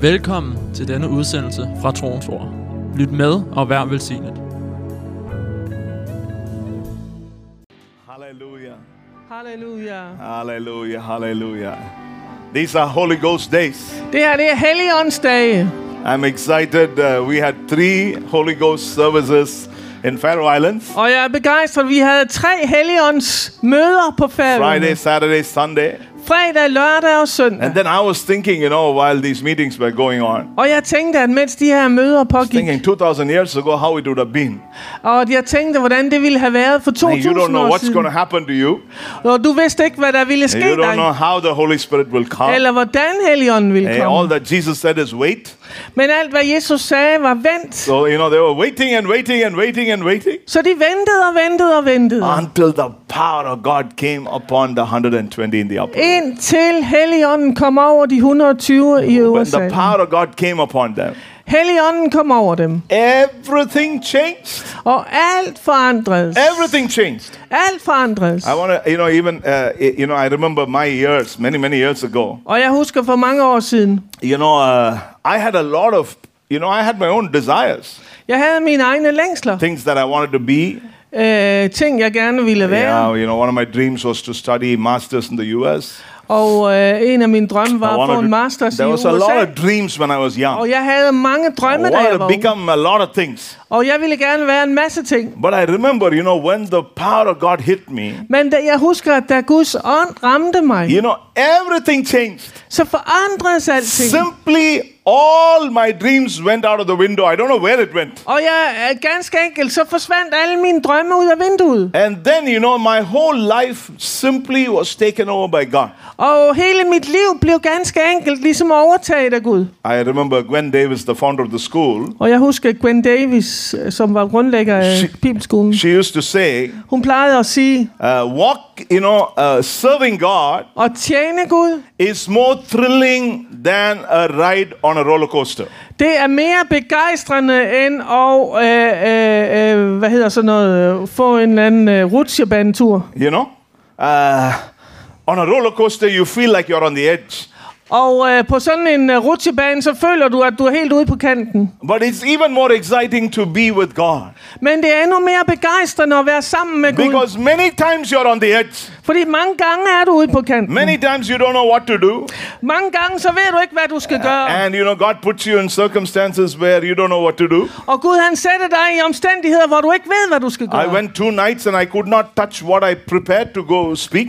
Velkommen til denne udsendelse fra Troens Ord. Lyt med og vær velsignet. Hallelujah. Halleluja. Hallelujah. Hallelujah. These are Holy Ghost days. Det her det er Helligåndsdage. I'm excited. Uh, we had three Holy Ghost services in Faroe Islands Og jeg er begejstret. Vi havde tre Helligånds møder på Friday, færgen. Saturday, Sunday. Fredag, lørdag og søndag. And then I was thinking, you know, while these meetings were going on, Og jeg tænkte, at mens de her møder pågik, thinking 2000 years ago how it would have been. og jeg tænkte, hvordan det ville have været for Hey, you don't know what's going to happen to you. Og du vidste ikke, hvad der ville ske You don't know how the Holy Spirit will come. Eller hvordan Helligånden ville Hey, all that Jesus said is wait. Men alt, hvad Jesus sagde, var vent. So, you know, they were waiting and waiting and waiting and waiting Så de ventede og ventede og ventede. until the power of God came upon the 120 in the upper. room. Indtil Helligånden kom over de 120 i When USA. the power of God came upon them, Helligånden kom over dem. everything changed. Og alt forandredes. Everything changed. Alt forandredes. I want to, you know, even, uh, you know, I remember my years, many, many years ago. Og jeg husker for mange år siden, You know, uh, I had a lot of, you know, I had my own desires, jeg havde mine egne længsler. things that I wanted to be. Øh, ting, jeg gerne ville være. Yeah, you know, one of my dreams was to study masters in the U.S. Og øh, en af mine drømme var at få en masters i there was a lot USA. of dreams when I was young. Og jeg havde mange drømme, da jeg var become a lot of things. Og jeg ville gerne være en masse ting. But I remember, you know, when the power of God hit me, Men da jeg husker, at da Guds ånd ramte mig, you know, everything changed. så forandredes alting. Simply all my dreams went out of the window. I don't know where it went. Og jeg, øh, ganske enkelt, så forsvandt alle mine drømme ud af vinduet. And then, you know, my whole life simply was taken over by God. Og hele mit liv blev ganske enkelt ligesom overtaget af Gud. I remember Gwen Davis, the founder of the school, Og jeg husker Gwen Davis, som var grundlægger af Bibelskolen. she used to say, Hun plejede at sige, uh, walk, you know, uh, serving God at tjene Gud, is more thrilling than a ride on a roller coaster. det er mere begejstrende end at, øh, øh, øh, hvad hedder sådan noget, øh, få en eller anden øh, rutsjebanetur. You know? Uh, on a roller coaster, you feel like you're on the edge. Og øh, på sådan en øh, rutsjebane, så føler du, at du er helt ude på kanten. But it's even more exciting to be with God. Men det er endnu mere begejstrende at være sammen med Gud. Because many times you're on the edge. Fordi mange gange er du ude på kanten. Many times you don't know what to do. Mange gange, så ved du ikke, hvad du skal gøre. And you know, God puts you in circumstances where you don't know what to do. Og Gud han sætter dig i omstændigheder, hvor du ikke ved, hvad du skal I gøre. went two nights and I could not touch what I prepared to go speak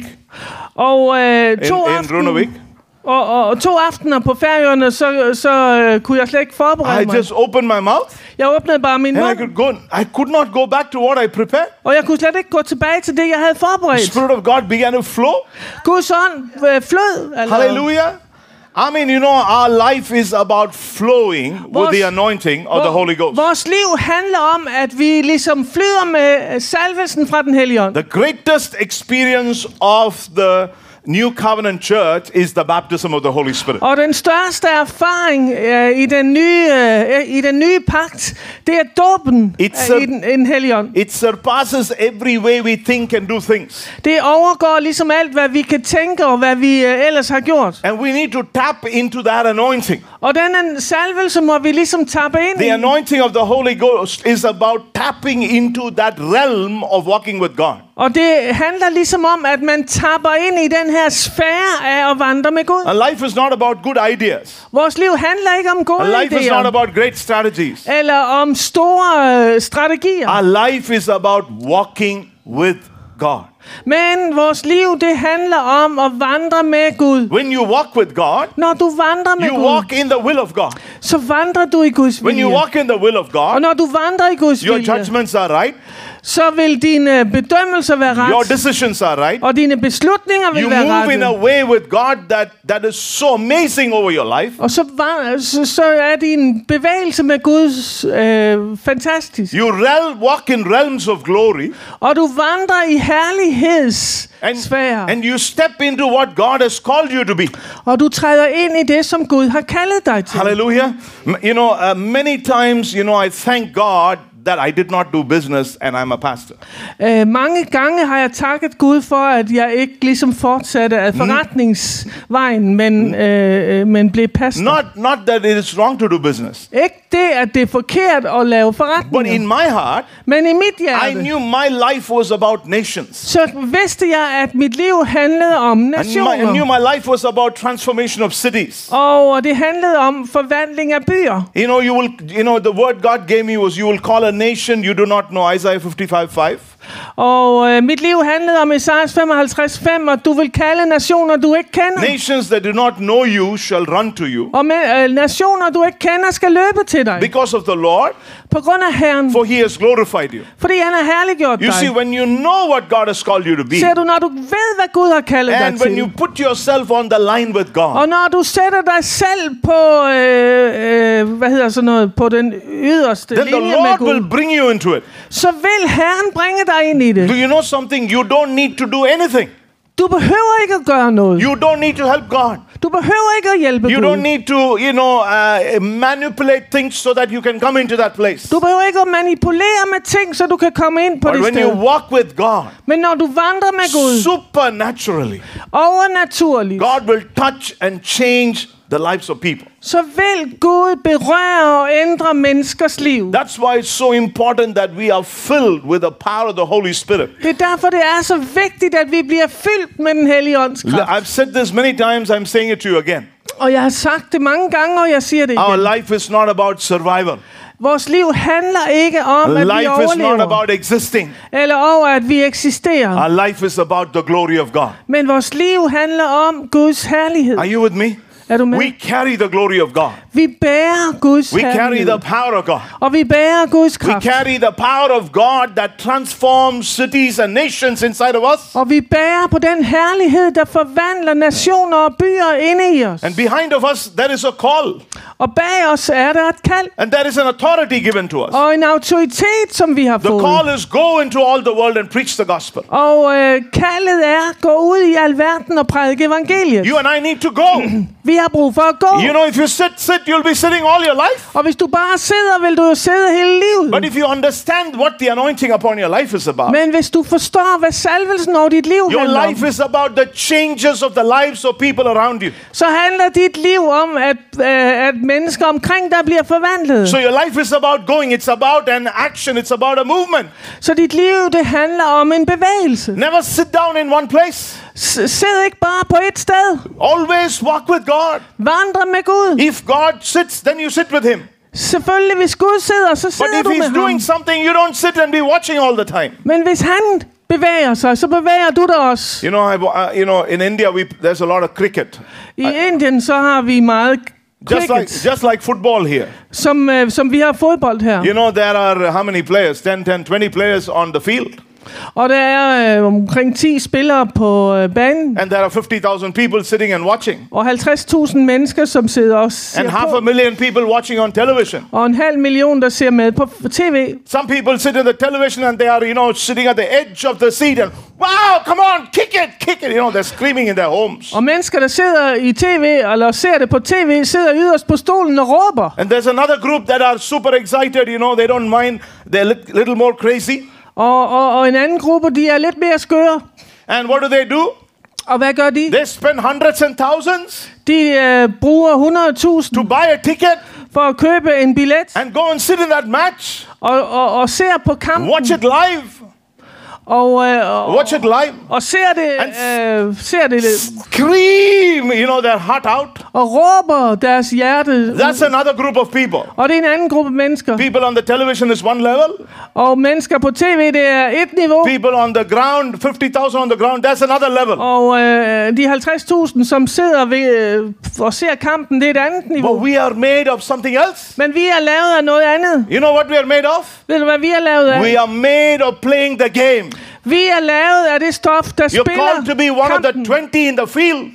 Og øh, in, to, in Runavik. aften, og, og, og to aftener på færøerne, så, så øh, kunne jeg slet ikke forberede I mig. just opened my mouth Jeg åbnede bare min and I mund, could go. I could not go back to what I prepared. og jeg kunne slet ikke gå tilbage til det, jeg havde The forberedt. Spirit of God began to flow. Guds ånd øh, flød. Altså. Hallelujah. I mean, you know, our life is about flowing with Vores- the anointing of the Holy Ghost. Vores liv handler om, at vi ligesom flyder med øh, salvelsen fra den hellige ånd. The greatest experience of the New Covenant Church is the baptism of the Holy Spirit. Og den største erfaring øh, i, den nye, øh, i den nye pagt, det er dåben It's a- i den, den. It surpasses every way we think and do things. Det overgår ligesom alt, hvad vi kan tænke og hvad vi øh, ellers har gjort. And we need to tap into that anointing. Og den salvelse må vi ligesom tappe ind The anointing of the Holy Ghost is about tapping into that realm of walking with God. Og det handler ligesom om, at man tapper ind i den her sfære af at vandre med Gud. And life is not about good ideas. Vores liv handler ikke om And gode life is not about great strategies. Eller om store øh, strategier. Our life is about walking with God. Men vores liv, det handler om at vandre med Gud. When you walk with God, Når du vandrer med you Gud, walk in the will of God. så vandrer du i Guds When you vilje. walk in the will of Og God, når du vandrer i Guds your vilje, judgments are right, så vil dine bedømmelser være your ret. decisions are right. Og dine beslutninger vil You være move in a way with God that, that is so amazing over your life. Og så, var, så, så er din bevægelse med Guds øh, fantastisk. You rel- walk in realms of glory Og du vandrer i herligheds and, and you step into what God has called you to be. Og du træder ind i det, som Gud har kaldet dig til. Hallelujah. You know, uh, many times, you know, I thank God that I did not do business and I'm a pastor. Øh, mange gange har jeg takket Gud for, at jeg ikke ligesom fortsatte af forretningsvejen, men, øh, øh, men blev pastor. Not, not that it is wrong to do business, Ikke det, at det er forkert at lave but in forretninger, my heart, men i mit I hjerte, knew my life was about nations. så vidste jeg, at mit liv handlede om And my, I knew nationer. my life was about transformation of cities. Og det handlede om forvandling af byer. You know, you will, you know, the word God gave me was, you will call a nation you do not know, Isaiah 55 5. Og øh, mit liv handlede om Esajas 55.5, og du vil kalde nationer, du ikke kender. Nations that do not know you shall run to you Og med, øh, nationer, du ikke kender, skal løbe til dig. because of the Lord, På grund af Herren. for he has glorified you. Fordi han har herliggjort You see, dig. when you know what God has called you to be, Ser du, når du ved, hvad Gud har kaldet dig and when you til. put yourself on the line with God, Og når du sætter dig selv på, øh, øh, hvad hedder sådan noget, på den yderste then the linje med Lord will bring you into it. så vil Herren bringe dig ind i Do you know something? You don't need to do anything. Du behøver ikke at gøre noget. You don't need to help God. Du behøver ikke at hjælpe You Gud. don't need to, you know, uh, manipulate things so that you can come into that place. Du behøver ikke at manipulere med ting, så du kan komme ind på But det when you sted. walk with God, Men når du vandrer med Gud, supernaturally, overnaturligt, God will touch and change the lives of people. så vil Gud berøre og ændre menneskers liv. That's why it's so important that we are filled with the power of the Holy Spirit. Det er derfor, det er så vigtigt, at vi bliver fyldt med den hellige ånds kraft. I've said this many times, I'm saying it to you again. Og jeg har sagt det mange gange, og jeg siger det Our igen. life is not about survival. Vores liv handler ikke om, at vi Life is not overlever, about existing. eller over, at vi eksisterer. Our life is about the glory of God. Men vores liv handler om Guds herlighed. Are you with me? Er du med? We carry the glory of God. Vi bærer Guds We carry the power of God. Og vi bærer Guds We kraft. carry the power of God that transforms cities and nations inside of us. Og vi bærer på den herlighed, der forvandler nationer og byer inde i os. And behind of us, there is a call. Og bag os er der et kald And there is an authority given to us. og en autoritet, som vi har The fået. call is go into all the world and preach the gospel. Og øh, kaldet er, gå ud i alverden og prædike evangeliet. You and I need to go. Vi har brug for at gå. You know, if you sit, sit, you'll be sitting all your life. Og hvis du bare sidder, vil du jo sidde hele livet. But if you understand what the anointing upon your life is about, Men hvis du forstår, hvad salvelsen over dit liv your handler life om, is about the changes of the lives of people around you. så handler dit liv om, at, øh, at mennesker omkring dig bliver forvandlet. So your life is about going. It's about an action. It's about a movement. Så dit liv, det handler om en bevægelse. Never sit down in one place. Sid ikke bare på et sted. Always walk with God. Vandre med Gud. If God sits, then you sit with Him. Selvfølgelig, hvis Gud sidder, så But sidder if du med He's ham. doing something, you don't sit and be watching all the time. Men hvis han bevæger sig, så bevæger du dig også. You know, I, uh, you know, in India, we there's a lot of cricket, I Indien, så har vi meget just like just like football here. som, øh, som vi har fodbold her. You know, there are uh, how many players? 10, 10, 20 players on the field, Og der er øh, omkring 10 spillere på øh, banen, and there are 50,000 people sitting and watching, og 50.000 mennesker, som sidder og ser and half a million people watching on television. Og en halv million, der ser med på tv. Some people sit in the television and they are, you know, sitting at the edge of the seat and, wow, come on, kick it, kick it. You know, they're screaming in their homes. Og mennesker, der sidder i tv, eller ser det på tv, sidder yderst på stolen og råber. And there's another group that are super excited, you know, they don't mind, they're a lit- little more crazy. Og, og, og en anden gruppe, de er lidt mere skøre. And what do they do? Og hvad gør de? They spend hundreds and thousands De øh, bruger 100.000 to buy a ticket for at købe en billet and go and sit in that match, og, og, og ser på kampen. watch it live, Og, øh, og, watch it live, og ser det, øh, ser det scream, you know, their heart out. og råber deres hjerte. That's another group of people. Og det er en anden gruppe mennesker. People on the television is one level. Og mennesker på tv, det er et niveau. People on the ground, 50,000 on the ground, that's another level. Og øh, de 50.000, som sidder ved, øh, og ser kampen, det er et andet But niveau. we are made of something else. Men vi er lavet af noget andet. You know what we are made of? Ved du, hvad vi er lavet af? We are made of playing the game. Vi er lavet af det stof, der You're spiller called to be one of the 20 in the field.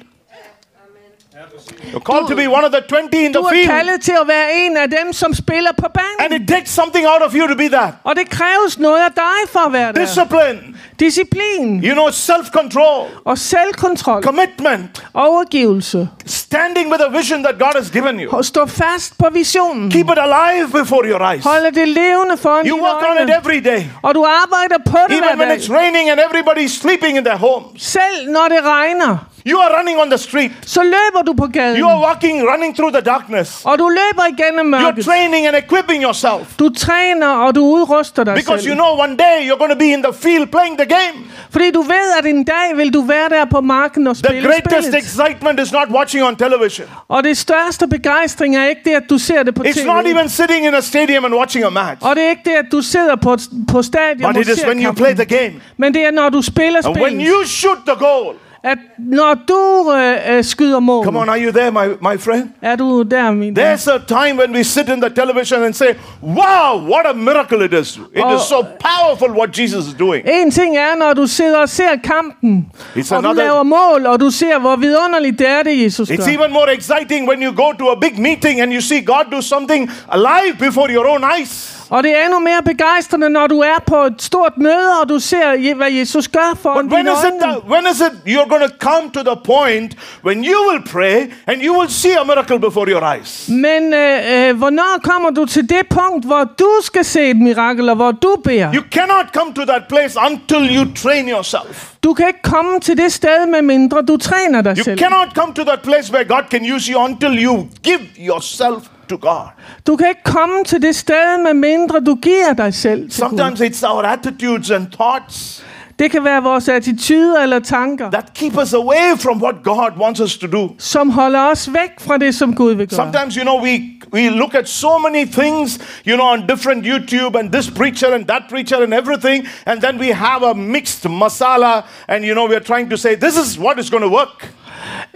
You're called to be one of the 20 in Du the er field. kaldet til at være en af dem, som spiller på And banen. it takes something out of you to be that. Og det kræves noget af dig for at være der. Discipline, Disciplin you know, self control, og selvkontrol. commitment, Overgivelse. standing with a vision that God has given you. Og stå fast på visionen. Keep it alive before your eyes. Holde det levende foran You dine work on it every day. Og du arbejder på det Even hver when dag. it's raining and everybody's sleeping in their homes. Selv når det regner, You are running on the street. så løber du på gaden. You are walking, running through the darkness. Og du løber igennem mørket. You're training and equipping yourself. Du træner, og du udruster dig Because selv. you know one day you're going to be in the field playing the game. Fordi du ved, at en dag vil du være der på marken og spille The greatest spillet. excitement is not watching on television. Og det største begejstring er ikke det, at du ser det på It's tv. not even sitting in a stadium and watching a match. Og det er ikke det, at du sidder på, på stadion But og it is ser when you play the game. Men det er, når du spiller And when you shoot the goal. At når du øh, øh, skyder mål. Come on, are you there, my, my friend? Er du der, min ven? There's a time when we sit in the television and say, Wow, what a miracle it is. It Oh. is so powerful what Jesus is doing. En ting er, når du sidder og ser kampen, It's og du another- laver mål, og du ser, hvor vidunderligt det er, det Jesus It's gør. even more exciting when you go to a big meeting and you see God do something alive before your own eyes. Og det er endnu mere begejstrende, når du er på et stort møde, og du ser, hvad Jesus gør for But when is it that, when is it you're going to come to the point when you will pray and you will see a miracle before your eyes? Men øh, øh, hvornår kommer du til det punkt, hvor du skal se et mirakel, og hvor du beder? You cannot come to that place until you train yourself. Du kan ikke komme til det sted, med mindre du træner dig You selv. cannot come to that place where God can use you until you give yourself to God. Du kan ikke komme til det sted, med mindre du giver dig selv til Gud. Sometimes it's our attitudes and thoughts Det kan være vores attityder eller tanker, that keep us away from what God wants us to do. som holder os væk fra det, som Gud vil gøre. Sometimes, you know, we, we look at so many things, you know, on different YouTube and this preacher and that preacher and everything, and then we have a mixed masala, and, you know, we are trying to say, this is what is going to work.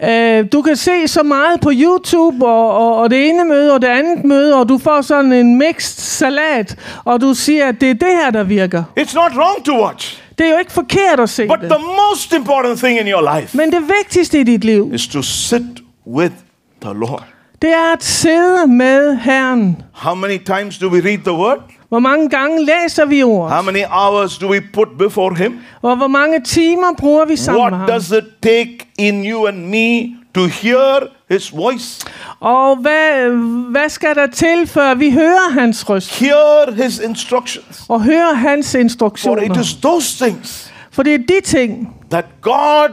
Øh, du kan se så meget på YouTube, og, og, og det ene møde og det andet møde, og du får sådan en mixed salat, og du siger, at det er det her, der virker. It's not wrong to watch, Det er jo ikke forkert at se but det. the most important thing in your life Men det vigtigste i dit liv, is to sit with the Lord. det er at sidde med Herren. How many times do we read the word? Hvor mange gange læser vi How ordet? many hours do we put before Him? Og hvor mange timer bruger vi sammen med What ham? does it take in you and me to hear His voice? Og hvad, hvad skal der til, før vi hører hans røst? Hear His instructions. Og hører hans For it instruktioner? is those things For det er de ting, that God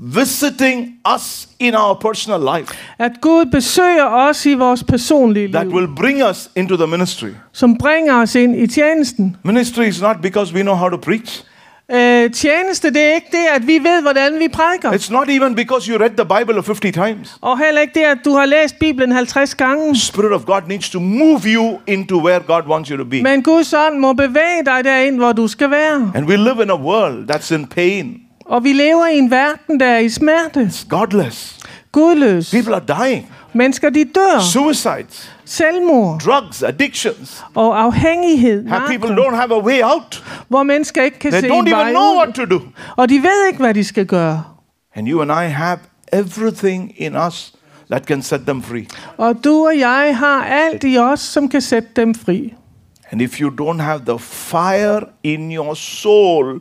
visiting us in our personal life at Gud besøger os i vores personlige that liv, will bring us into the ministry. som bringer os ind i tjenesten. Ministry is not because we know how to preach. Øh, tjeneste, det er ikke det, at vi ved, hvordan vi prædiker. It's not even because you read the Bible 50 times. Og heller ikke det, at du har læst Bibelen 50 gange. Spirit of God needs to move you into where God wants you to be. Men Guds ånd må bevæge dig derind, hvor du skal være. And we live in a world that's in pain. Og vi lever i en verden, der er i smerte. It's godless. Gudløs. People are dying. Mennesker, de dør. Suicides, Selvmord drugs, addictions. og afhængighed. Have people don't have a way out. hvor mennesker ikke kan They se don't en even vej know what ud. to do. Og de ved ikke, hvad de skal gøre. And you and I have everything in us that can set them free. Og du og jeg har alt i os, som kan sætte dem fri. And if you don't have the fire in your soul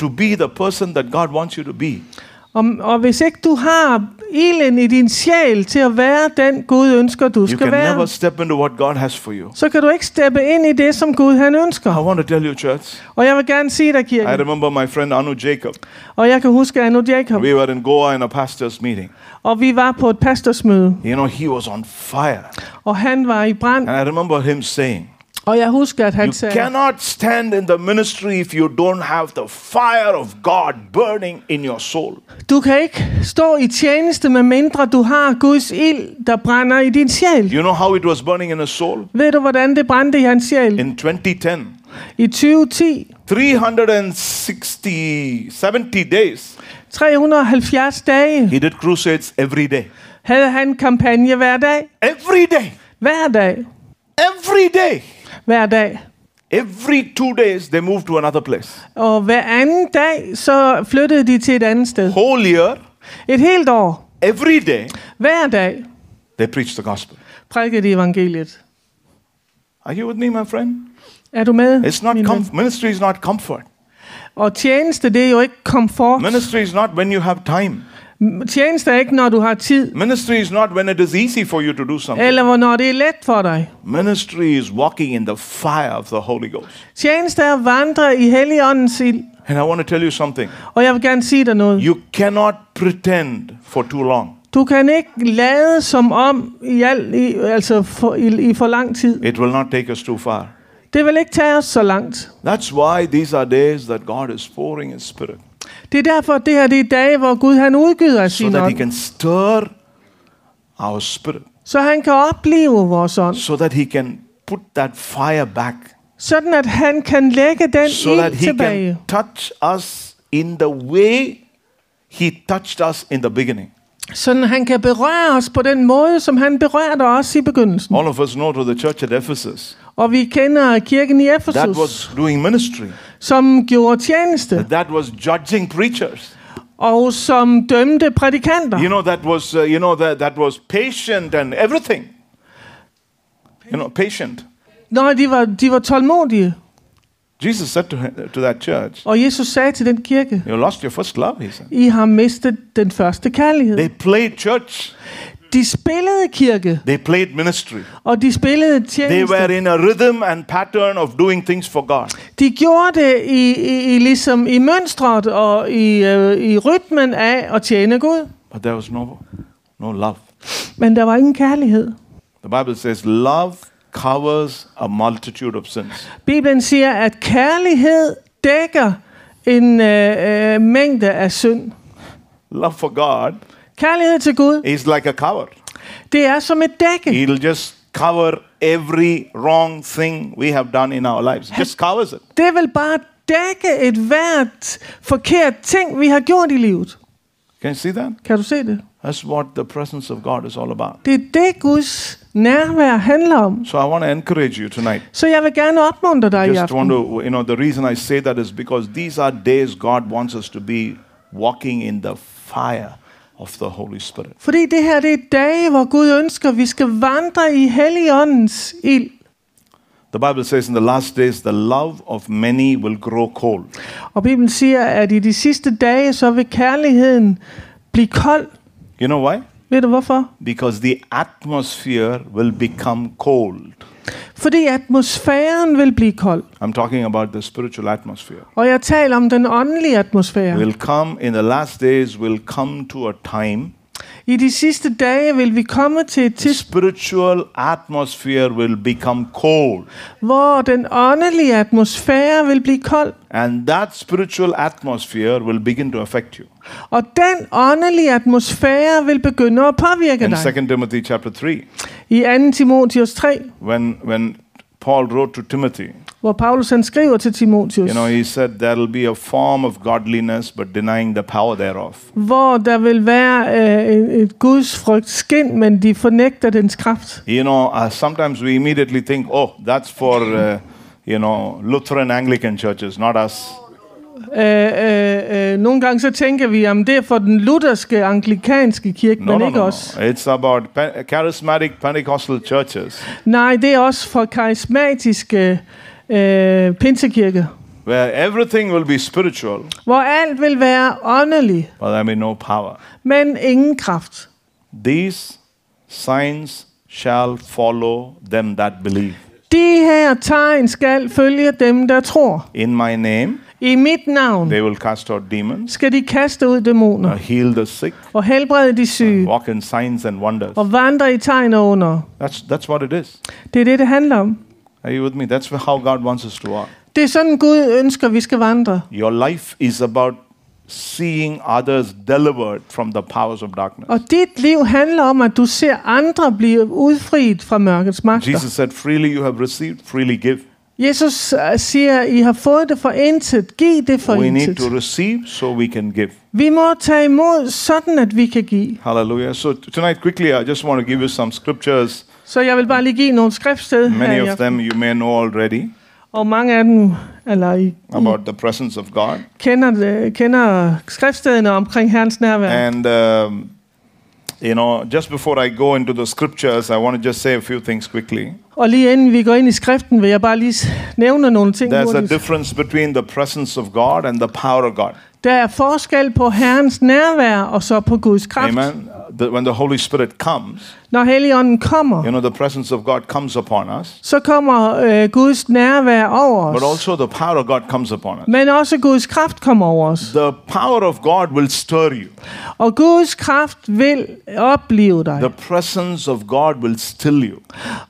to be the person that God wants you to be, Og, og hvis ikke du har ilden i din sjæl til at være den Gud ønsker, du you skal can never være, step into what God has for you. så kan du ikke steppe ind i det, som Gud han I ønsker. want to tell you, church. Og jeg vil gerne sige dig, I kirke, remember my friend Anu Jacob. og jeg kan huske Anu Jacob, We were in Goa in a pastor's meeting. og vi var på et pastorsmøde, You know, he was on fire. og han var i brand, And I remember him saying, og jeg husker, at han You sagde, cannot stand in the ministry if you don't have the fire of God burning in your soul. du kan ikke stå i tjeneste, med mindre du har Guds ild, der brænder i din sjæl. You know how it was burning in his soul? Ved du, hvordan det brændte i hans sjæl? In 2010, I 2010, 360, 70 days, 370 dage, he did crusades every day. havde han kampagne hver dag. Every day. Hver dag. Every day. Hver dag. Every two days, they moved to another place. Og hver anden dag, så flyttede de til et andet sted. Whole year, Et helt år. every day, Hver dag they preach the gospel. prædiker de evangeliet. Are you with me, my friend? Er du med? It's not min ven? com- ministry is not comfort. Og tjeneste, det er jo ikke komfort. Ministry is not when you have time. Tjeneste er ikke, når du har tid. Ministry is not when it is easy for you to do something. Eller hvornår det er let for dig. Ministry is walking in the fire of the Holy Ghost. Tjeneste er at vandre i Helligåndens ild. And I want to tell you something. Og jeg vil gerne sige dig noget. You cannot pretend for too long. Du kan ikke lade som om i, al, i, altså for, i, i for lang tid. It will not take us too far. Det vil ikke tage os så langt. That's why these are days that God is pouring His Spirit. Det er derfor, det her det er dage, hvor Gud han udgyder So sin that He ånd. can stir our spirit. Så han kan opleve vores ånd. So that He can put that fire back. Sådan at han kan lægge den So that ild He tilbage. can touch us in the way He touched us in the beginning. Sådan at han kan berøre os på den måde, som han berørte os i begyndelsen. All of us know to the church at Ephesus. Og vi kender kirken i That Efesus, was doing ministry. som gjorde tjeneste, That was judging preachers. og som dømte prædikanter. You know that was uh, you know that that was patient and everything. You know, patient. Når de var, de var tålmodige. Jesus said to him, to that church, Og Jesus sagde til den kirke, "You lost your first love." He said. I har mistet den første kærlighed. They played church. De spillede kirke, They played ministry. og de spillede They tjeneste. were in a rhythm and pattern of doing things for God. De gjorde det i, i, i, ligesom i mønstret og i, øh, i rytmen af at tjene Gud. But there was no no love. Men der var ingen kærlighed. The Bible says love covers a multitude of sins. Bibelen siger, at kærlighed dækker en øh, øh, mængde af synd. Love for God Kærlighed til Gud, is like a cover. det er som et dække. It'll just cover every wrong thing we have done in our lives. Just covers it. Det vil bare dække et hvert forkert ting, vi har gjort i livet. Can you see that? Kan du se det? That's what the presence of God is all about. Det er det, Guds nærvær handler om. So I want to encourage you tonight. Så jeg vil gerne opmuntre dig i Just aften. want to, you know, the reason I say that is because these are days God wants us to be walking in the fire of the Holy Spirit. Fordi det her det er dage, hvor Gud ønsker, at vi skal vandre i Helligåndens ild. The Bible says in the last days, the love of many will grow cold. Og Bibelen siger, at i de sidste dage, så vil kærligheden blive kold. You know why? Du? Because the atmosphere will become cold. Fordi atmosfæren vil blive kold. I'm talking about the spiritual atmosphere. Og jeg taler om den åndelige atmosfære. Will come in the last days, will come to a time I de sidste dage vil vi komme til et the tidspunkt, spiritual atmosphere will become cold. hvor den åndelige atmosfære vil blive kold. And that spiritual atmosphere will begin to affect you. Og den åndelige atmosfære vil begynde at påvirke In dig. 2 Timothy chapter 3, I 2. Timotheus 3, when, when Paul wrote to Timothy, hvor Paulus han skriver til Timotheus, you know, he said, There will be a form of godliness, but denying the power thereof. hvor der vil være øh, et, Guds frygt skin, men de fornægter dens kraft. You know, uh, sometimes we immediately think, oh, that's for, uh, you know, Lutheran Anglican churches, not us. Øh, øh, øh, nogle gange så tænker vi, at det er for den lutherske, anglikanske kirke, No, men no, ikke no, no. os. It's about charismatic Pentecostal churches Nej, det er også for karismatiske øh, pinsekirker, where everything will be spiritual, hvor alt vil være åndeligt, but there will be no power. men ingen kraft. These signs shall follow them that believe. De her tegn skal følge dem, der tror. In my name, I mit navn they will cast out demons, skal de kaste ud dæmoner uh, heal the sick, og helbrede de syge walk in signs and wonders. og vandre i tegn og under. That's, that's what it is. Det er det, det handler om. Are you with me? That's how God wants us to walk. Det er sådan, Gud ønsker, vi skal vandre. Your life is about seeing others delivered from the powers of darkness. Og dit liv handler om, at du ser andre blive udfriet fra mørkets magter. Jesus said, Freely you have received, freely give. Jesus øh, siger, I har fået det for intet. Giv det for We need intet. to receive so we can give. Vi må tage imod, sådan at vi kan give. Hallelujah. So t- tonight, quickly, I just want to give you some scriptures. Så jeg vil bare lige give nogle skriftsted her. Many i of aften. them you may know already Og mange af dem, eller I about the presence of God. kender, det- kender skriftstederne omkring Herrens nærvær. And um, You know, just before I go into the scriptures, I want to just say a few things quickly. Og lige inden vi går ind i skriften, vil jeg bare lige nævne nogle ting. There's a difference between the presence of God and the power of God. Der er forskel på Herrens nærvær og så på Guds kraft. Amen. The, when the Holy Spirit comes, Når Helligånden kommer, you know, the presence of God comes upon us, så kommer øh, Guds nærvær over but os. also the power of God comes upon us. Men også Guds kraft kommer over os. The power of God will stir you. Og Guds kraft vil opleve dig. The presence of God will still you.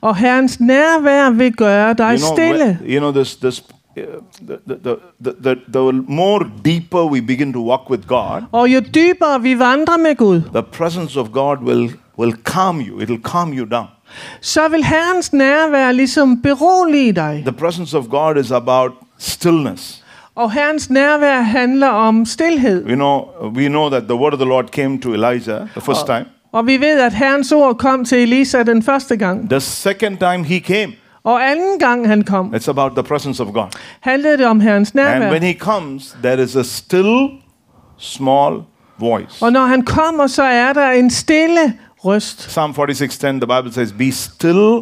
Og Herrens nærvær vil gøre dig You know, stille. you know this this the, the, the, the, more deeper we begin to walk with God, Og jo dybere vi vandrer med Gud, the presence of God will will calm you. It will calm you down. så vil Herrens nærvær ligesom berolige dig. The presence of God is about stillness. Og Herrens nærvær handler om stillhed. You know, we know that the word of the Lord came to Elijah the first time. Og vi ved, at Herrens ord kom til Elisa den første gang. The second time he came, Og anden gang han kom, it's about the presence of God. handlede det om Herrens And nærvær. when he comes, there is a still, small voice. Og når han kommer, så er der en stille røst. Psalm 46:10, the Bible says, "Be still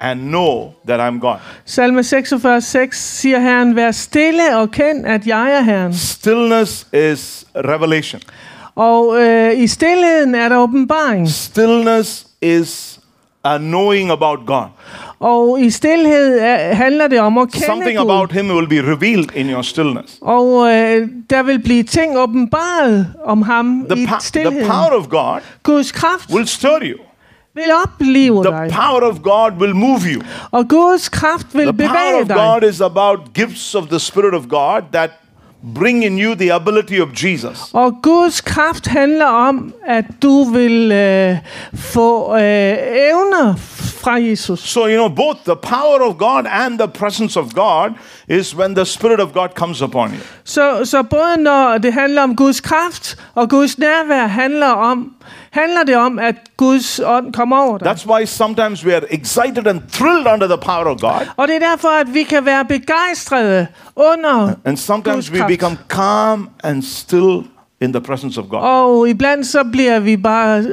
and know that I'm God." Salme 46, 6 siger Herren, vær stille og kend, at jeg er Herren. Stillness is revelation. Og øh, i stillheden er der åbenbaring. Stillness is a knowing about God. Og i stillhed er, handler det om at kende Something Gud. about Him will be revealed in your stillness. Og øh, der vil blive ting åbenbaret om ham The, i po- the power of God Guds kraft will stir you. vil opleve The dig. power of God will move you. Og Guds kraft vil The power of dig. God is about gifts of the Spirit of God that bring in you the ability of Jesus. Og Guds kraft handler om, at du vil øh, få øh, evner fra Jesus. So, you know, both the power of God and the presence of God is when the Spirit of God comes upon you. Så, så både når det handler om Guds kraft og Guds nærvær handler om, handler det om, at Guds ånd kommer over dig. That's why sometimes we are excited and thrilled under the power of God, Og det er derfor, at vi kan være begejstrede under and sometimes Guds we kraft. become calm and still in the presence of God. Og iblandt så bliver vi bare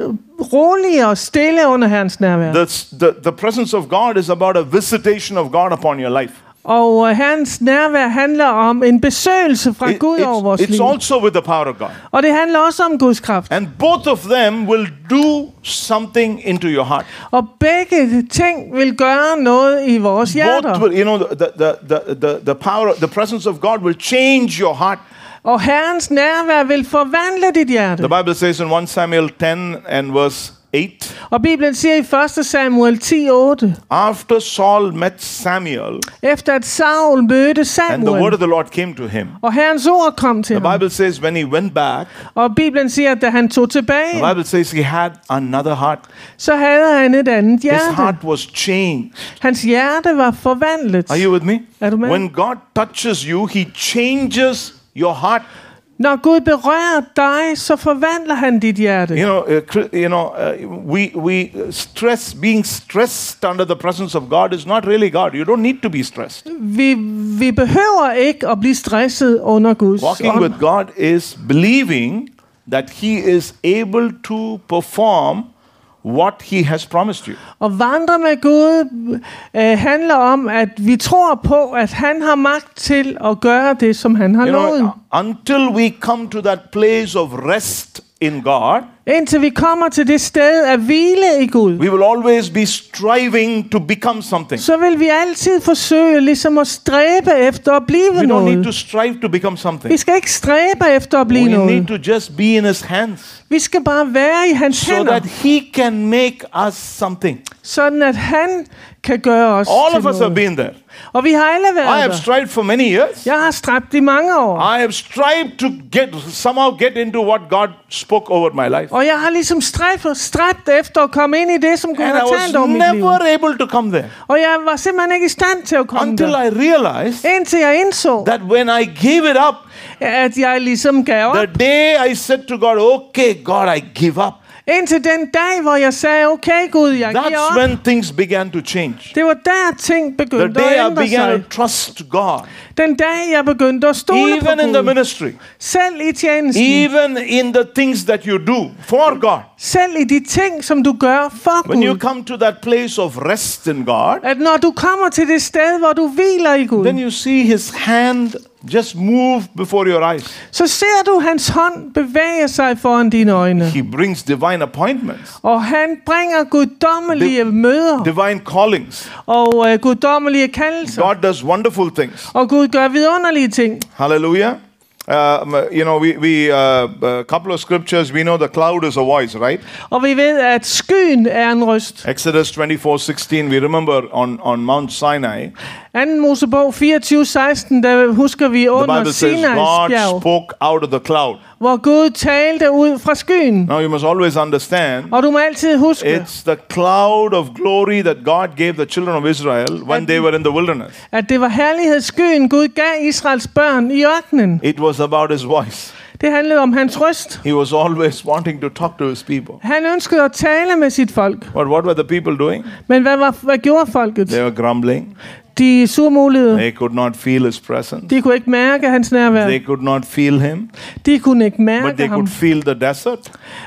rolige og stille under Herrens nærvær. The, the, the presence of God is about a visitation of God upon your life. Og øh, Herrens nærvær handler om en besøgelse fra It- Gud over vores it's, it's liv. also with the power of God. Og det handler også om Guds kraft. And both of them will do something into your heart. Og begge ting vil gøre noget i vores Both hjerter. will, you know, the, the, the, the, the power, the presence of God will change your heart. Og Herrens nærvær vil forvandle dit hjerte. The Bible says in 1 Samuel 10 and verse 8, Og Bibelen siger i 1. Samuel 10:8, after Saul met Samuel efter at Saul mødte and the word Samuel, of the Lord came to him, og Herrens ord kom til the ham. Bible says when he went back, Og Bibelen siger, at da han tog the tilbage, Bible says he had another heart. så havde han et andet His hjerte. heart was changed. Hans hjerte var forvandlet. Are you with me? Er du med? When God touches you, he changes your heart. Når Gud berører dig, så forvandler han dit hjerte. You know, uh, you know, uh, we we uh, stress being stressed under the presence of God is not really God. You don't need to be stressed. Vi, vi behøver ikke at blive stresset under Guds Walking ånd. with God is believing that He is able to perform what He has promised you. Og vandre med Gud øh, handler om, at vi tror på, at han har magt til at gøre det, som han har You lovet. know, until we come to that place of rest in God, Indtil vi kommer til det sted at hvile i Gud, we will always be striving to become something. så vil vi altid forsøge ligesom at stræbe efter at blive We don't need to noget. strive to become Vi something. skal ikke stræbe efter at blive We need noget. to just be in His hands Vi skal bare være i hans so hænder, that He can make us something. sådan at han kan gøre os All til of us have noget. been there. Og vi har alle I været have der. strived for many years. Jeg har stræbt i mange år. I have strived to get somehow get into what God spoke over my life. Og jeg har ligesom stræbt, stræbt efter at komme ind i det, som Gud And har was talt over mit liv. never able to come there Og jeg var simpelthen ikke i stand til at komme until der. I realized Indtil jeg indså, that when I gave it up, at jeg ligesom gav op. the day I said to God, okay, God, I give up. Indtil den dag, hvor jeg sagde, okay Gud, jeg giver That's op. when things began to change. Det var der, ting The begyndte day at I began sig. to trust God, Den dag, jeg begyndte at stole even in på the ministry, Selv i tjenesten. even in the things that you do for God, Selv i de ting, som du gør for when you come to that place of rest in God, At når du kommer til det sted, hvor du hviler i Gud, then you see His hand just move before your eyes. så ser du hans hånd bevæge sig foran dine øjne. He brings divine appointments, Og han bringer guddommelige møder divine callings. og øh, guddommelige kaldelser. God does wonderful things. Og Gud gør vidunderlige ting. Hallelujah. Um, you know, we, we uh, a couple of scriptures, we know the cloud is a voice, right? Og vi ved, at skyen er en røst. Exodus 24:16, we remember on, on Mount Sinai, 2. Mosebog 24, 16, der husker vi the under Bible says God bjerg, spoke out of the cloud. Hvor Gud talte ud fra skyen. Now you must always understand Og du må altid huske, it's the cloud of glory that God gave the children of Israel when they were in the wilderness. at det var herlighedsskyen, Gud gav Israels børn i ørkenen. It was about his voice. Det handlede om hans røst. He was always wanting to talk to his people. Han ønskede at tale med sit folk. But what were the people doing? Men hvad, var, hvad gjorde folket? They were grumbling. De surmulede. They could not feel his presence. De kunne ikke mærke hans nærvær. They could not feel him, De kunne ikke but mærke they ham. could feel the desert.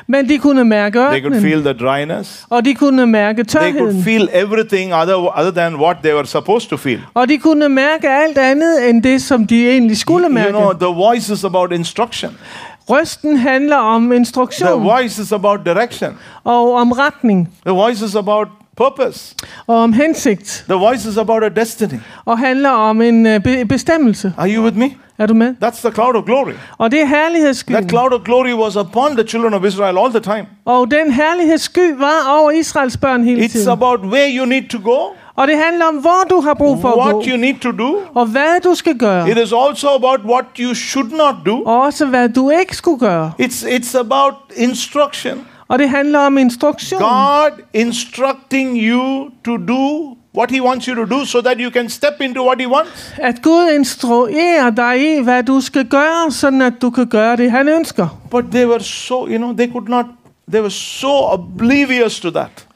Men de kunne mærke They could ørkenen. feel the dryness. Og de kunne mærke They could tørheden. feel everything other, other than what they were supposed to feel. Og de kunne mærke alt andet end det, som de egentlig skulle You mærke. know, the voice is about instruction. Røsten handler om The instruktion voice is about direction. og om retning The voice is about purpose. og om hensigt The voice is about a destiny. og handler om en øh, be- bestemmelse. Are you with me? Er du med? That's the cloud of glory. Og det er herlighedssky. That cloud of glory was upon the children of Israel all the time. Og den herlighedssky var over Israels børn hele It's tiden. about where you need to go, Og det handler om, hvor du har brug for at what gå. you need to do. Og hvad du skal gøre. It is also about what you should not do. Og også hvad du ikke skulle gøre. It's, it's about instruction. Og det handler om instruktion. God instructing you to do what He wants you to do so that you can step into what He wants. At Gud instruerer dig i, hvad du skal gøre, sådan at du kan gøre det, han ønsker. But they were so, you know, they could not, they were so oblivious to that.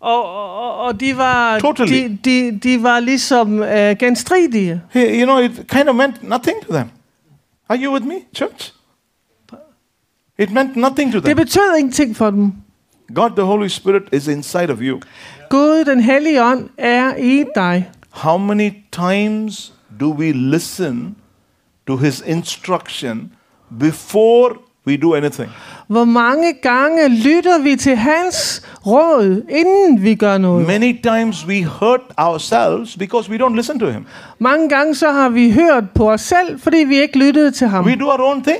Og, og, og de var, Totally. de, de, de var ligesom øh, genstridige. You know, it kind of meant nothing to them. Are you with me, church? It meant nothing to Det them. betød ingenting for dem. God, the Holy Spirit, is inside of you. Gud, den hellige ånd, er i dig. How many times do we listen to His instruction before we do anything? Hvor mange gange lytter vi til hans råd, inden vi gør noget? Many times we hurt ourselves because we don't listen to Him. Mange gange så har vi hørt på os selv, fordi vi ikke lyttede til ham. We do our own thing,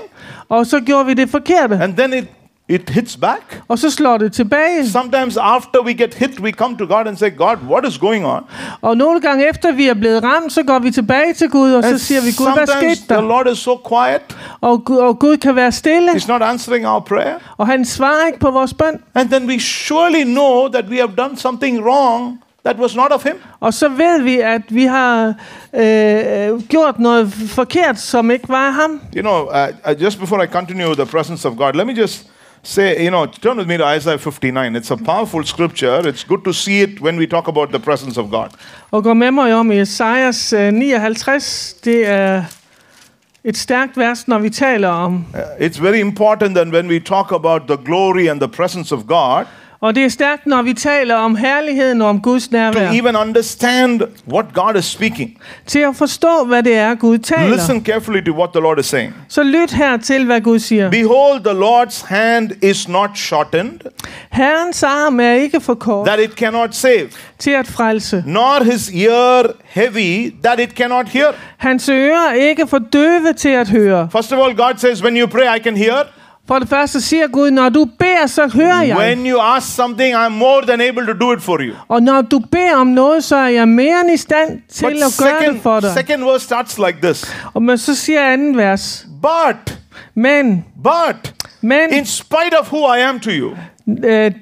Og så gjorde vi det forkerte. and then it, it hits back. Og så slår det tilbage. Sometimes after we get hit, we come to God and say, God, what is going on? Og nogle gange efter vi er blevet ramt, så går vi tilbage til Gud, og så And siger vi, Gud, hvad sometimes skete the der? Lord is so quiet, Og, Gud- og Gud kan være stille, He's not answering our prayer. og han svarer ikke på vores bøn. And then we surely know that we have done something wrong that was not of Him. Og så ved vi, at vi har øh, gjort noget forkert, som ikke var ham. You know, uh, uh, just before I continue with the presence of God, let me just say, you know, turn with me to Isaiah 59. It's a powerful scripture. It's good to see it when we talk about the presence of God. Og gå med mig om i Esajas øh, 59. Det er et stærkt vers, når vi taler om. Uh, it's very important that when we talk about the glory and the presence of God, Og det er stærkt, når vi taler om herligheden og om Guds to nærvær. even understand what God is speaking. Til at forstå, hvad det er, Gud taler. Listen carefully to what the Lord is saying. Så lyt her til, hvad Gud siger. Behold, the Lord's hand is not shortened, Herrens arm er ikke for kort that it cannot save, til at frelse. nor his ear heavy, that it cannot hear. Hans ører er ikke for døve til at høre. First of all, God says, when you pray, I can hear. For det første siger Gud, når du beder, så hører jeg. When you ask something, I'm more than able to do it for you. Og når du beder om noget, så er jeg mere end i stand til But at gøre det for second, dig. second verse starts like this. Og men så siger anden vers. But, Men, but, men, in spite of who I am to you, øh,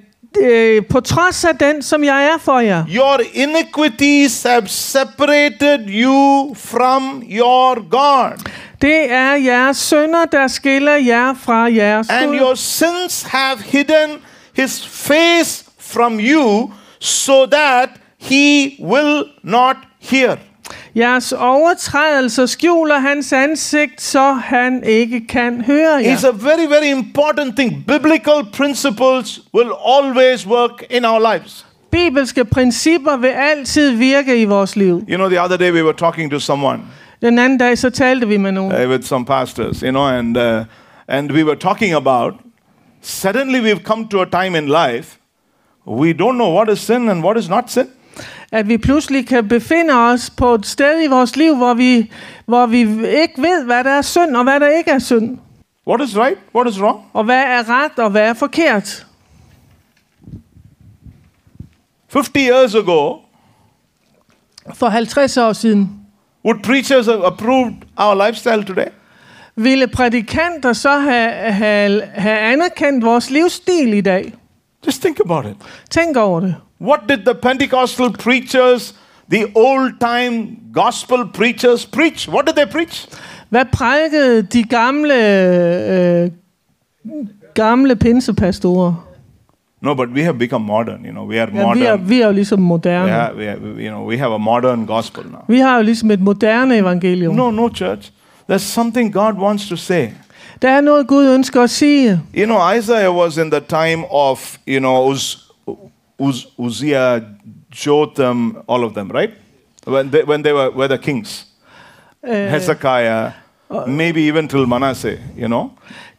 øh, på trods af den, som jeg er for jer, your iniquities have separated you from your God, det er jeres sønder, der skiller jer fra jeres and Gud. your sins have hidden his face from you so that he will not hear. Jeres overtrædelser skjuler hans ansigt, så han ikke kan høre jer. It's a very, very important thing. Biblical principles will always work in our lives. Bibelske principper vil altid virke i vores liv. You know, the other day we were talking to someone Den anden dag, så talte vi med nogen. uh, with some pastors, you know, and uh, and we were talking about suddenly we've come to a time in life we don't know what is sin and what is not sin. At vi pludselig kan befinde os på et sted i vores liv, hvor vi, hvor vi ikke ved, hvad der er synd, og hvad der ikke er synd. What is right? What is wrong? Og hvad er ret, og hvad er forkert. 50 years ago, For 50 år siden would preachers have approved our lifestyle today? ville prædikanter så have, have, have anerkendt vores livsstil i dag. Just think about it. Tænk over det. What did the Pentecostal preachers, the old time gospel preachers preach? What did they preach? Hvad prædikede de gamle, øh, gamle pinsepastorer? No, but we have become modern. You know, we are Ja, vi, er, modern. vi er jo ligesom moderne. We have, we have, you know, we have a modern gospel now. Vi har jo ligesom et moderne evangelium. No, no, church. There's something God wants to say. Der er noget, Gud ønsker at sige. You know, Isaiah was in the time of, you know, Uz, Uz, Uzziah, Jotham, all of them, right? When they, when they were, were the kings. Øh, Hezekiah, maybe even till Manasseh, you know.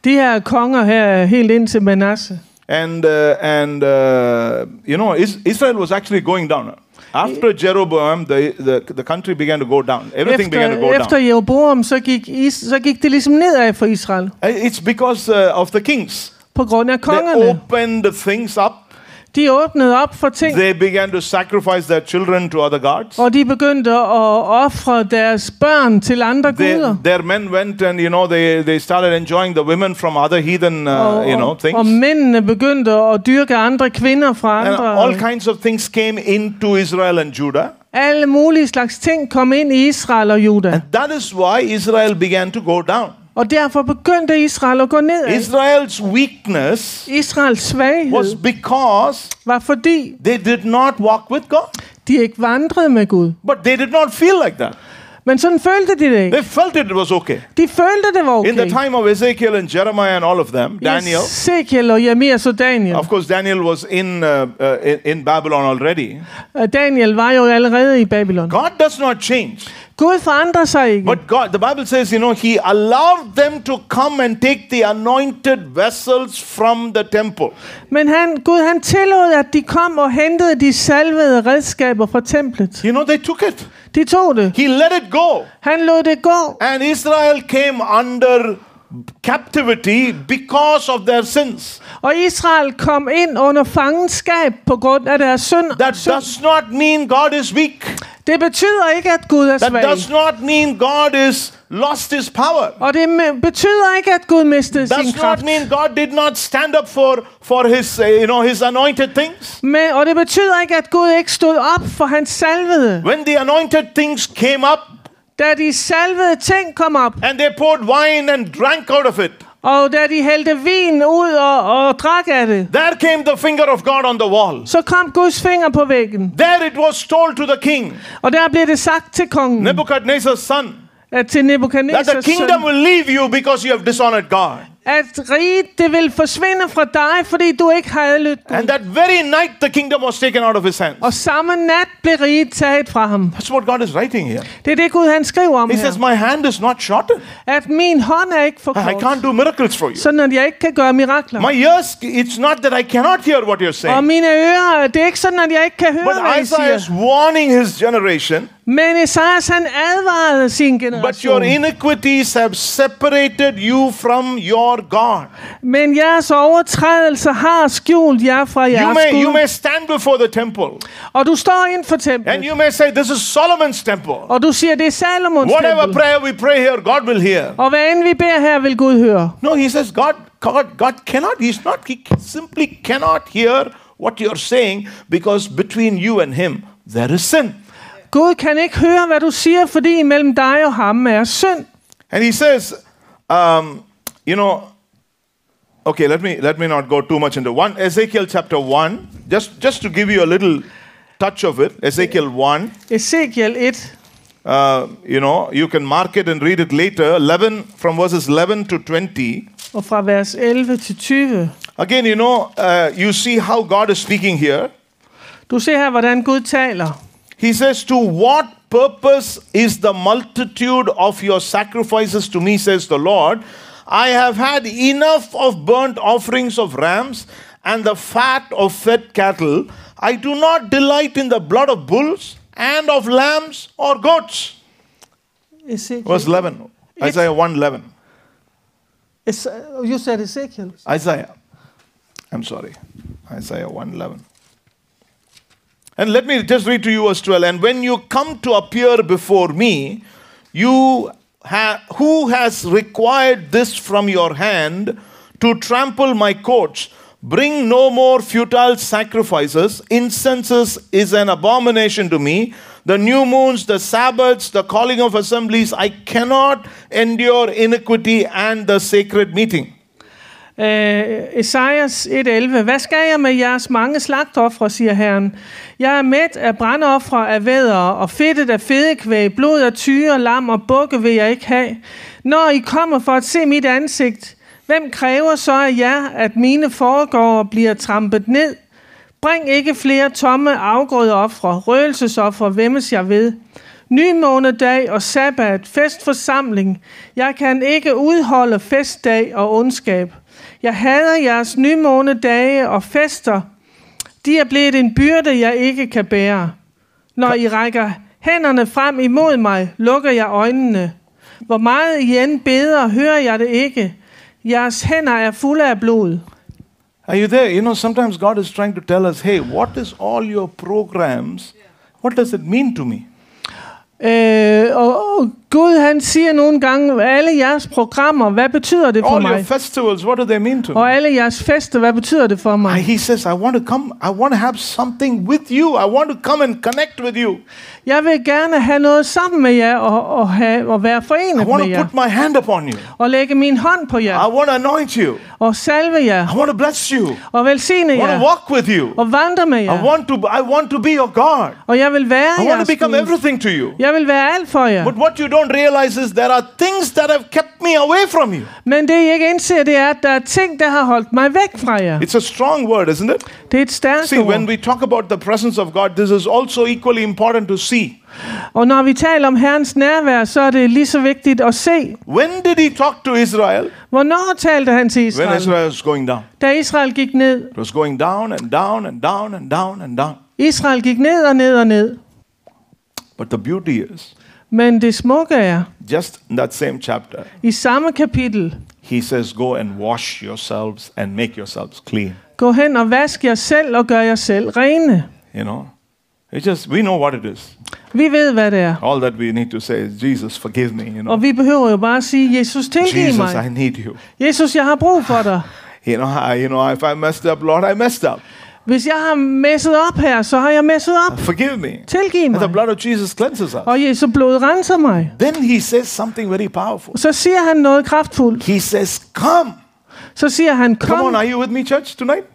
de her konger her, helt ind til Manasse. And, uh, and uh, you know, Is- Israel was actually going down. After Jeroboam, the, the, the country began to go down. Everything began to go Efter, efter down. Jeroboam, så gik, is, så gik det ligesom nedad for Israel. Uh, It's because uh, of the kings. På grund af They kongerne. opened things up. De åbnede op for ting, They began to sacrifice their children to other gods. og de begyndte at ofre deres børn til andre They, guder. their men went and you know they, they started enjoying the women from other heathen uh, Og, you know og, og things mændene begyndte at dyrke andre kvinder fra and andre. all kinds of things came into Israel and Judah Alle mulige slags ting kom ind i Israel og Juda. and that is why Israel began to go down Og derfor begyndte Israel at gå nedad. Israel's weakness Israels was because var fordi, they did not walk with God de ikke vandrede med Gud. but they did not feel like that Men sådan følte de det ikke. they felt it was okay De følte, det var in the time of Ezekiel and Jeremiah and all of them Daniel Ezekiel og Jeremias og Daniel. of course Daniel was in uh, uh, in, in Babylon already Daniel var jo allerede i Babylon. God does not change Gud forandrer sig ikke. But God, the Bible says, you know, He allowed them to come and take the anointed vessels from the temple. Men han, Gud han tillod, at de kom og hentede de salvede redskaber fra templet. You know, they took it. De tog det. He let it go. Han lod det gå. And Israel came under captivity because of their sins. Og Israel kom ind under fangenskab på grund af deres synd. That synd. does not mean God is weak. Det betyder ikke, at Gud er That does not mean God is lost his power. Og det betyder ikke, at Gud mistede sin Does not mean God did not stand up for for his uh, you know his anointed things. Men, og det betyder ikke, at Gud ikke stod op for hans salvede. When the anointed things came up Da de salvede ting kom op, and they poured wine and drank out of it. og da de hældte vin ud og, og drak af det, There came the finger of God on the wall. så kom Guds finger på væggen. There it was told to the king, Og der blev det sagt til kongen, Nebuchadnezzar's son, at til that the kingdom søn, will leave you because you have dishonored God. At riget det vil forsvinde fra dig, fordi du ikke har adlydt Gud. And that very night the kingdom was taken out of his hands. Og samme nat blev riget taget fra ham. That's what God is writing here. Det er det Gud han skriver om He says, her. My hand is not shortened. At min hånd er ikke for I kort, can't do miracles for you. sådan at jeg ikke kan gøre mirakler. My ears, it's not that I cannot hear what you're Og saying. mine ører, det er ikke sådan, at jeg ikke kan høre, But hvad I Isaiah is siger. warning his generation, Men Esajas han advarede sin but your iniquities have separated you from your God. Men jeres overtrædelser har skjult jer fra You jeres may, you may stand before the temple Og du står inden for and you may say, This is Solomon's temple. Og du siger, det er Salomons Whatever tempel. prayer we pray here, God will hear. Og hvad end vi beder her, vil Gud høre. No, he says God, God, God cannot. He's not. He simply cannot hear what you're saying because between you and Him there is sin. Gud kan ikke høre, hvad du siger, fordi imellem dig og ham er synd. And He says, um, you know, Okay, let me let me not go too much into one. Ezekiel chapter one, just just to give you a little touch of it. Ezekiel one. Ezekiel 1, Uh, you know, you can mark it and read it later. 11 from verses 11 to 20. og fra vers 11 til 20. Again, you know, uh, you see how God is speaking here. Du ser her, hvordan Gud taler. He says, To what purpose is the multitude of your sacrifices to me, says the Lord? I have had enough of burnt offerings of rams and the fat of fed cattle. I do not delight in the blood of bulls and of lambs or goats. Ezekiel. Verse 11, Isaiah 1 11. Uh, you said Ezekiel. Isaiah. I'm sorry. Isaiah 111. And let me just read to you verse 12. And when you come to appear before me, you ha- who has required this from your hand to trample my courts? Bring no more futile sacrifices. Incenses is an abomination to me. The new moons, the Sabbaths, the calling of assemblies, I cannot endure iniquity and the sacred meeting. Øh, Esajas 1.11. Hvad skal jeg med jeres mange slagtoffre, siger Herren. Jeg er mæt af brandoffre af vædder og fedtet af fedekvæg, blod af tyre, lam og bukke vil jeg ikke have. Når I kommer for at se mit ansigt, hvem kræver så af jer, at mine foregårder bliver trampet ned? Bring ikke flere tomme afgrødeoffre, røgelsesoffre, vemmes jeg ved. Nymånedag og sabbat, festforsamling. Jeg kan ikke udholde festdag og ondskab. Jeg hader jeres nymånedage og fester. De er blevet en byrde, jeg ikke kan bære. Når I rækker hænderne frem imod mig, lukker jeg øjnene. Hvor meget I end beder, hører jeg det ikke. Jeres hænder er fulde af blod. Are you there? You know, sometimes God is trying to tell us, hey, what is all your programs? What does it mean to me? Øh, og, og Gud han siger nogle gange, alle jeres programmer, hvad betyder det for All your mig? festivals, what do they mean to me? Og alle jeres fester, hvad betyder det for And mig? he says, I want to come, I want to have something with you. I want to come and connect with you. Jeg vil gerne have noget sammen med jer og, og, have, og være I forenet want med jer. put my hand upon you. Og lægge min hånd på I jer. want to anoint you. Og salve jer. I want to bless you. Og velsigne I want to jer. walk with you. Og vandre med I jer. want to I want to be your God. Og jeg vil være I want to become everything to you. Jeg vil være alt for jer. But what you don't realize is there are things that have kept me away from you. Men det I ikke indser, det er, at der er ting, der har holdt mig væk fra jer. It's a strong word, isn't it? Det er et stærkt See, when we talk about the presence of God, this is also equally important to see. Og når vi taler om Herrens nærvær, så er det lige så vigtigt at se. When did he talk to Israel? Hvornår talte han til Israel? When Israel? Israel was going down. Da Israel gik ned. It was going down and down and down and down and down. Israel gik ned og ned og ned. But the beauty is, Men det smukke er, just in that same chapter, i samme kapitel, he says, Go and wash yourselves and make yourselves clean. gå hen og vask jer selv og gør jer selv rene. You know? It's just, we know what it is. Vi ved, hvad det er. All that we need to say is, Jesus, forgive me. You know? Og vi behøver jo bare at sige, Jesus, tilgiv Jesus, mig. I need you. Jesus, jeg har brug for dig. You know, I, you know, if I messed up, Lord, I messed up. Hvis jeg har messet op her, så har jeg messet op. Forgive me. Tilgiv And the mig. blood of Jesus cleanses us. Og Jesu blod renser mig. Then he says something very powerful. Så siger han noget kraftfuldt. He says, Come. Så siger han, Come on, kom. are you with me, church, tonight?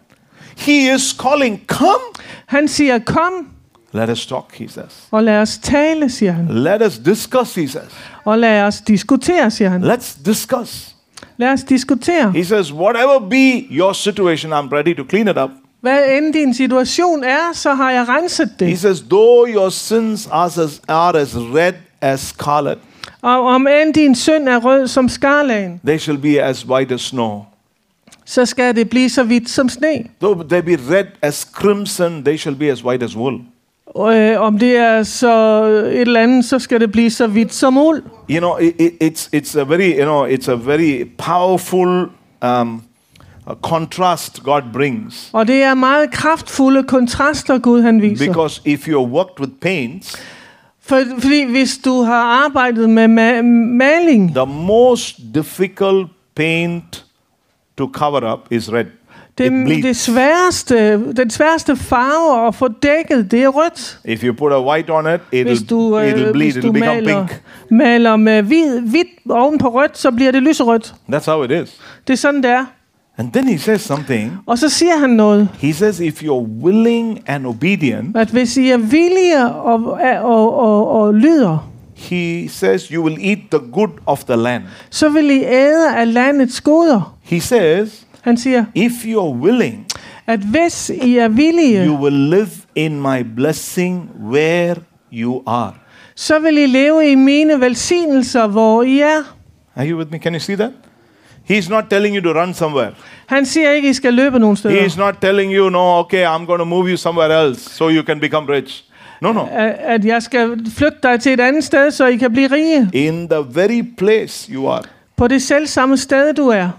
He is calling, Come. Han siger, kom. Let us talk, he says. Og lad os tale, siger han. Let us discuss, he says. Og lad os diskutere, siger han. Let's discuss. Lad os diskutere. He says, Whatever be your situation, I'm ready to clean it up. Hvad end din situation er, så har jeg renset He det. says, Though your sins are as, are as red as scarlet, Og om end din synd er rød som skarlagen, they shall be as white as snow. så skal det blive så hvidt som sne. Though they be red as crimson, they shall be as white as wool. Og øh, om det er så et eller andet, så skal det blive så hvidt som uld. You know, it, it, it's, it's a very, you know, it's a very powerful um, contrast God brings. Og det er meget kraftfulde kontraster, Gud han viser. Because if you're worked with paints, For, fordi hvis du har arbejdet med ma- maling, the most difficult paint to cover up is red. it det, sværeste, den sværeste farve at få dækket, det er rødt. If you put a white on it, Hvis it'll, du, øh, it'll bleed, hvis it'll du become maler, pink. maler med hvid, hvidt oven på rødt, så bliver det lyserødt. That's how it is. Det er sådan, det er. And then he says something. Og så siger han noget, He says, if you're willing and obedient, at hvis I er villige og, og, og, og lyder, he says, you will eat the good of the land. så vil I æde af landets goder. He says, Han siger, if you're willing, at hvis I er villige, you will live in my blessing where you are. så vil I leve i mine velsignelser, hvor I er. Are you with me? Can you see that? He's not telling you to run somewhere. Han siger ikke, I skal løbe nogen steder. He is not telling you, no, okay, I'm going to move you somewhere else so you can become rich. No, no. At at jeg skal flytte dig til et andet sted, så I kan blive rige. In the very place you are. På det selv samme sted, du er.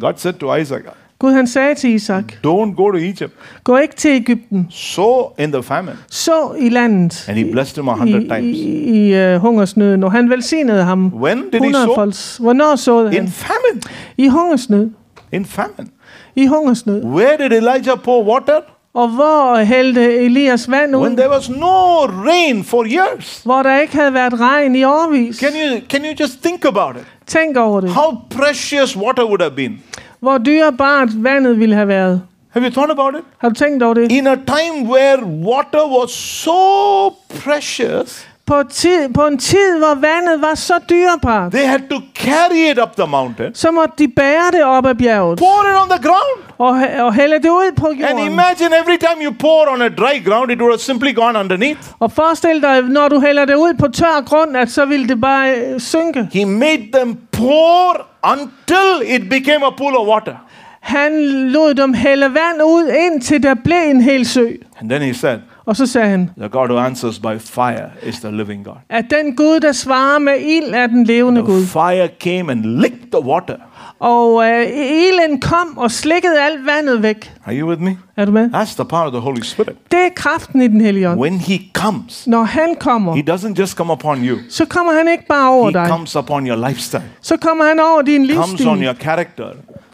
God said to Isaac, Gud han sagde til Isak, don't go to Egypt. gå ikke til Ægypten. Sow in the famine. Så i landet. And he blessed him a I, hundred i, times. i uh, hungersnøden, og han velsignede ham. When did he sow? Hundredfolds. Hvornår In han? famine. I hungersnød. In famine. I hungersnød. Where did Elijah pour water? Og hvor hældte Elias vand When ud? there was no rain for years. Hvor der ikke havde været regn i årvis. Can you, can you just think about it? Tænk over det. How precious water would have been. Hvor dyrebart vandet ville have været. Have you thought about it? Har du tænkt over det? In a time where water was so precious, På, tid, på en tid, hvor vandet var så dyrebart, they had to carry it up the mountain, så måtte de bære det op ad bjerget pour it on the ground. og, og hælde det ud på And jorden. imagine every time you pour on a dry ground, it would have simply gone underneath. Og forestil dig, når du hælder det ud på tør grund, at så ville det bare øh, synke. He made them pour until it became a pool of water. Han lod dem hælde vand ud, indtil der blev en hel sø. And then he said, Og så sagde han, The God who answers by fire is the living God. at den Gud, der svarer med ild, er den levende Gud. fire came and licked the water. Og øh, ilden kom og slikkede alt vandet væk. Are you with me? Er du med? That's the power of the Holy Spirit. Det er kraften i den hellige ånd. When he comes, Når han kommer, he doesn't just come upon you. så kommer han ikke bare over He dig. comes upon your lifestyle. Så kommer han over din Comes on livsstil. your character.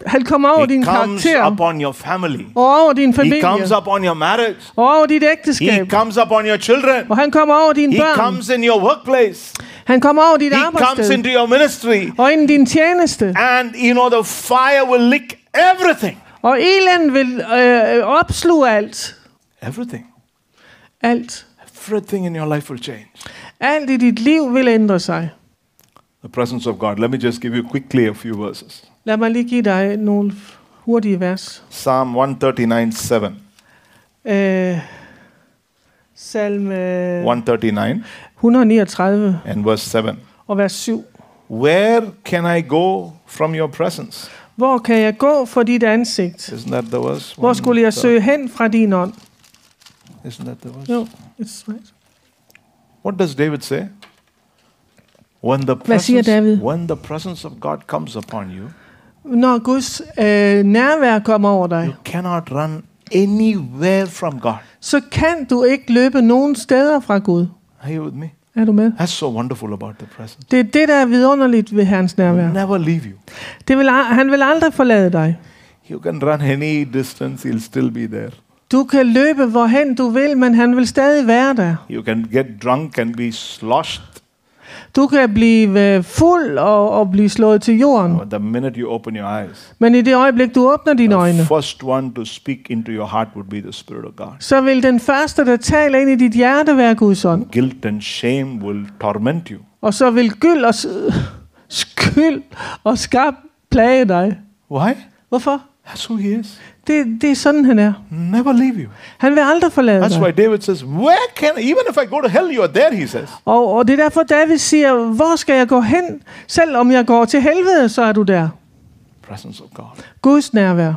Han kommer over He din comes karakter. upon your family. Og over din He familie. comes upon your marriage. Og over dit He ægteskab. comes upon your children. Og han kommer over dine He børn. comes in your workplace. Han kommer over dit He comes into your ministry. Og ind din tjeneste. And you know, the fire will lick everything. Og ilden vil øh, opsluge alt. Everything. Alt. Everything in your life will change. Alt i dit liv vil ændre sig. The presence of God. Let me just give you quickly a few verses. Lige give dig nogle hurtige vers. Psalm 139 7. Øh, salme 139 139 and verse 7. og vers 7. Where can I go from your presence? Hvor kan jeg gå for dit ansigt? Isn't that the verse? Hvor skulle jeg søge hen fra din ånd? Isn't that the verse? Jo, it's right. What does David say? When the Hvad siger presence, David? when the presence of God comes upon you, Når Guds øh, nærvær kommer over dig, you cannot run anywhere from God. så kan du ikke løbe nogen steder fra Gud. Are you with me? Er du med? That's so wonderful about the presence. Det er det, der er vidunderligt ved hans nærvær. Never leave you. Det vil, al- han vil aldrig forlade dig. You can run any distance, he'll still be there. Du kan løbe hvorhen du vil, men han vil stadig være der. You can get drunk and be sloshed. Du kan blive øh, fuld og, og blive slået til jorden. But the minute you open your eyes, Men i det øjeblik, du åbner dine the øjne, first one to speak into your heart would be the Spirit of God. så vil den første, der taler ind i dit hjerte, være Guds ånd. Guilt and shame will torment you. Og så vil gyld og s- skyld og skab plage dig. Why? Hvorfor? That's who he is. Det, det er sådan, han er. Never leave you. Han vil aldrig forlade That's why dig. David says, Where can even if I go to hell, you are there, he says. Og, og det er derfor, David siger, hvor skal jeg gå hen? Selv om jeg går til helvede, så er du der. Presence of God. Guds nærvær.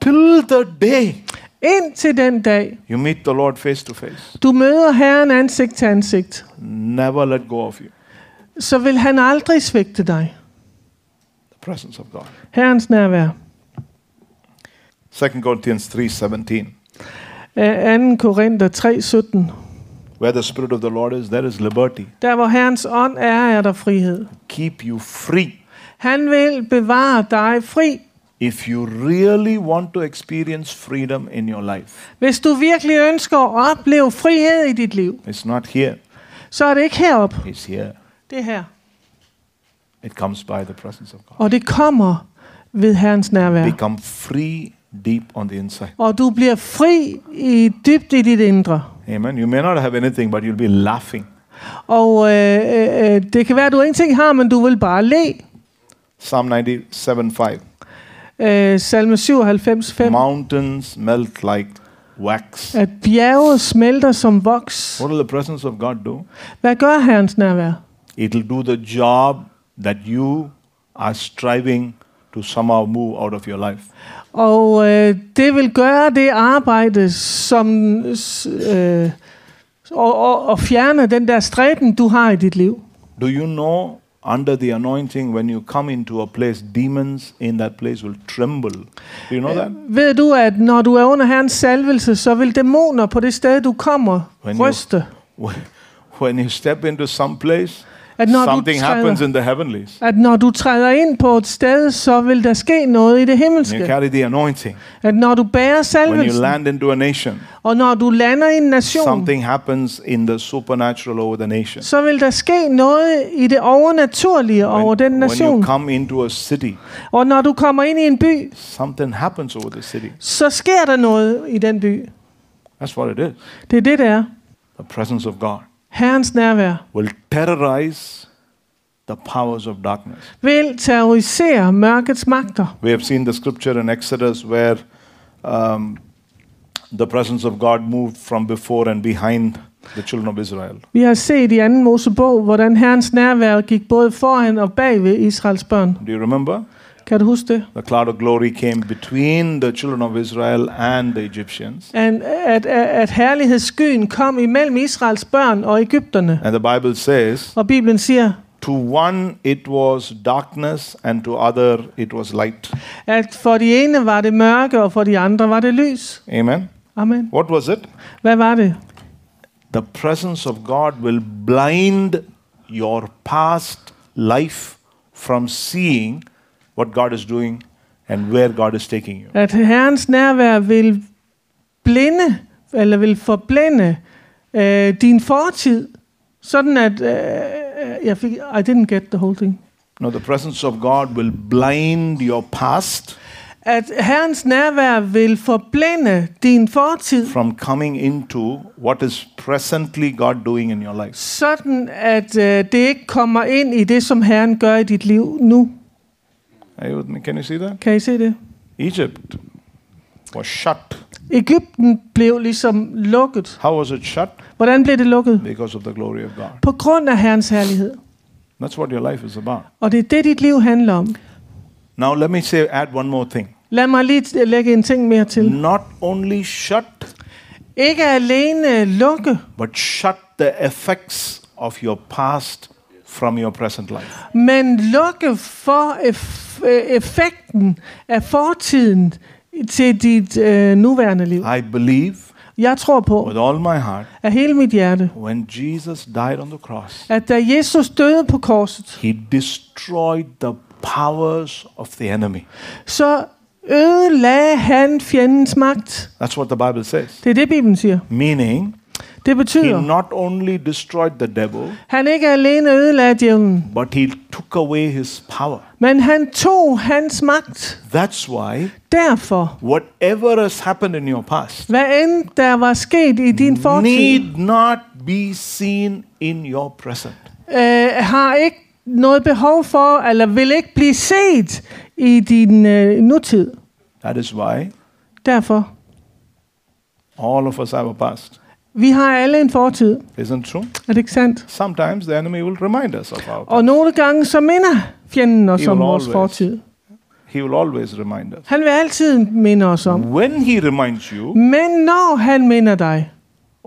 Till the day Indtil den dag, you meet the Lord face to face. du møder Herren ansigt til ansigt, Never let go of you. så vil han aldrig svigte dig. The presence of God. Herrens nærvær. 2 Corinthians 3:17. Øh, 2. Korinther 3:17. Where the Spirit of the Lord is, there is liberty. Der hvor Herrens ånd er, er der frihed. Keep you free. Han vil bevare dig fri. If you really want to experience freedom in your life, Hvis du virkelig ønsker at opleve frihed i dit liv, it's not here, så er det ikke herop. it's here. Det er her. It comes by the presence of God. Og det kommer ved Herrens nærvær. become free deep on the inside. Og du bliver fri i dybt i dit indre. Amen. You may not have anything, but you'll be laughing. Og øh, øh, øh, det kan være, at du ingenting har, men du vil bare le. Psalm 97 5. Øh, salme 97, 5. Mountains melt like wax. At bjerget smelter som voks. What will the presence of God do? Hvad gør Herrens nærvær? It'll do the job that you are striving to somehow move out of your life. Og øh, det vil gøre det arbejde, som øh, og, og, og fjerne den der stræben, du har i dit liv. Do you know under the anointing, when you come into a place, demons in that place will tremble? Do you know that? Ved du, at når du er under Herrens salvelse, så vil dæmoner på det sted, du kommer, When you- ryste. When you step into some place, At når, du something happens træder, in the heavenlies. at når du træder ind på et sted, så vil der ske noget i det When you himmelske. carry the anointing, At når du bærer when you salvelsen, land into a nation, og når du lander i en nation, something happens in the supernatural over the nation. så vil der ske noget i det overnaturlige over den When, when you nation. come into a city, Og når du kommer ind i en by, something happens over the city. så sker der noget i den by. That's what it is. Det er det, der er. The presence of God Herrens nærvær will terrorize the powers of darkness. vil terrorisere mørkets magter. We have seen the scripture in Exodus where um, the presence of God moved from before and behind the children of Israel. Vi har set i 2. Mosebog, hvordan Herrens nærvær gik både foran og bag ved Israels børn. Do you remember? Kan du huske det? The cloud of glory came between the children of Israel and the Egyptians. At, at, at, at herlighedsskyen kom imellem Israels børn og Ægypterne. And the Bible says, Og Bibelen siger, to one it was darkness, and to other it was light. at for de ene var det mørke, og for de andre var det lys. Amen. Amen. What was it? Hvad var det? The presence of God will blind your past life from seeing what God is doing and where God is taking you. At Herrens nærvær vil blinde, eller vil forblænde øh, din fortid, sådan at... Øh, jeg fik, I didn't get the whole thing. No, the presence of God will blind your past At Herrens nærvær vil forblænde din fortid, from coming into what is presently God doing in your life. sådan at øh, det ikke kommer ind i det, som Herren gør i dit liv nu. Are you with me? Can you see that? Kan I se det? Egypt was shut. Ægypten blev ligesom lukket. How was it shut? Hvordan blev det lukket? Because of the glory of God. På grund af Herrens herlighed. That's what your life is about. Og det er det, dit liv handler om. Now, let me say, add one more thing. Lad mig lige lægge en ting mere til. Not only shut, Ikke alene lukke, but shut the effects of your past from your present life. men lukke for eff- øh, effekten af fortiden til dit øh, nuværende liv. I believe Jeg tror på with all my heart af hele mit hjerte, when Jesus died on the cross, at da Jesus døde på korset, he destroyed the powers of the enemy. så ødelagde han fjendens magt. That's what the Bible says. Det er det, Bibelen siger. Meaning, Det he betyder, not only destroyed the devil, han ikke alene ødelagde djævlen, but he took away his power. men han tog hans magt. That's why Derfor, whatever has happened in your past hvad end der var sket i din fortid, need not be seen in your present. øh, har ikke noget behov for, eller vil ikke blive set i din øh, nutid. That is why Derfor, all of us have a past. Vi har alle en fortid. Isn't true? Er det ikke sandt? Sometimes the enemy will remind us of our past. Og nogle gange så minder fjenden os om vores always. fortid. He will always remind us. Han vil altid minde os om. When he reminds you, Men når han minder dig,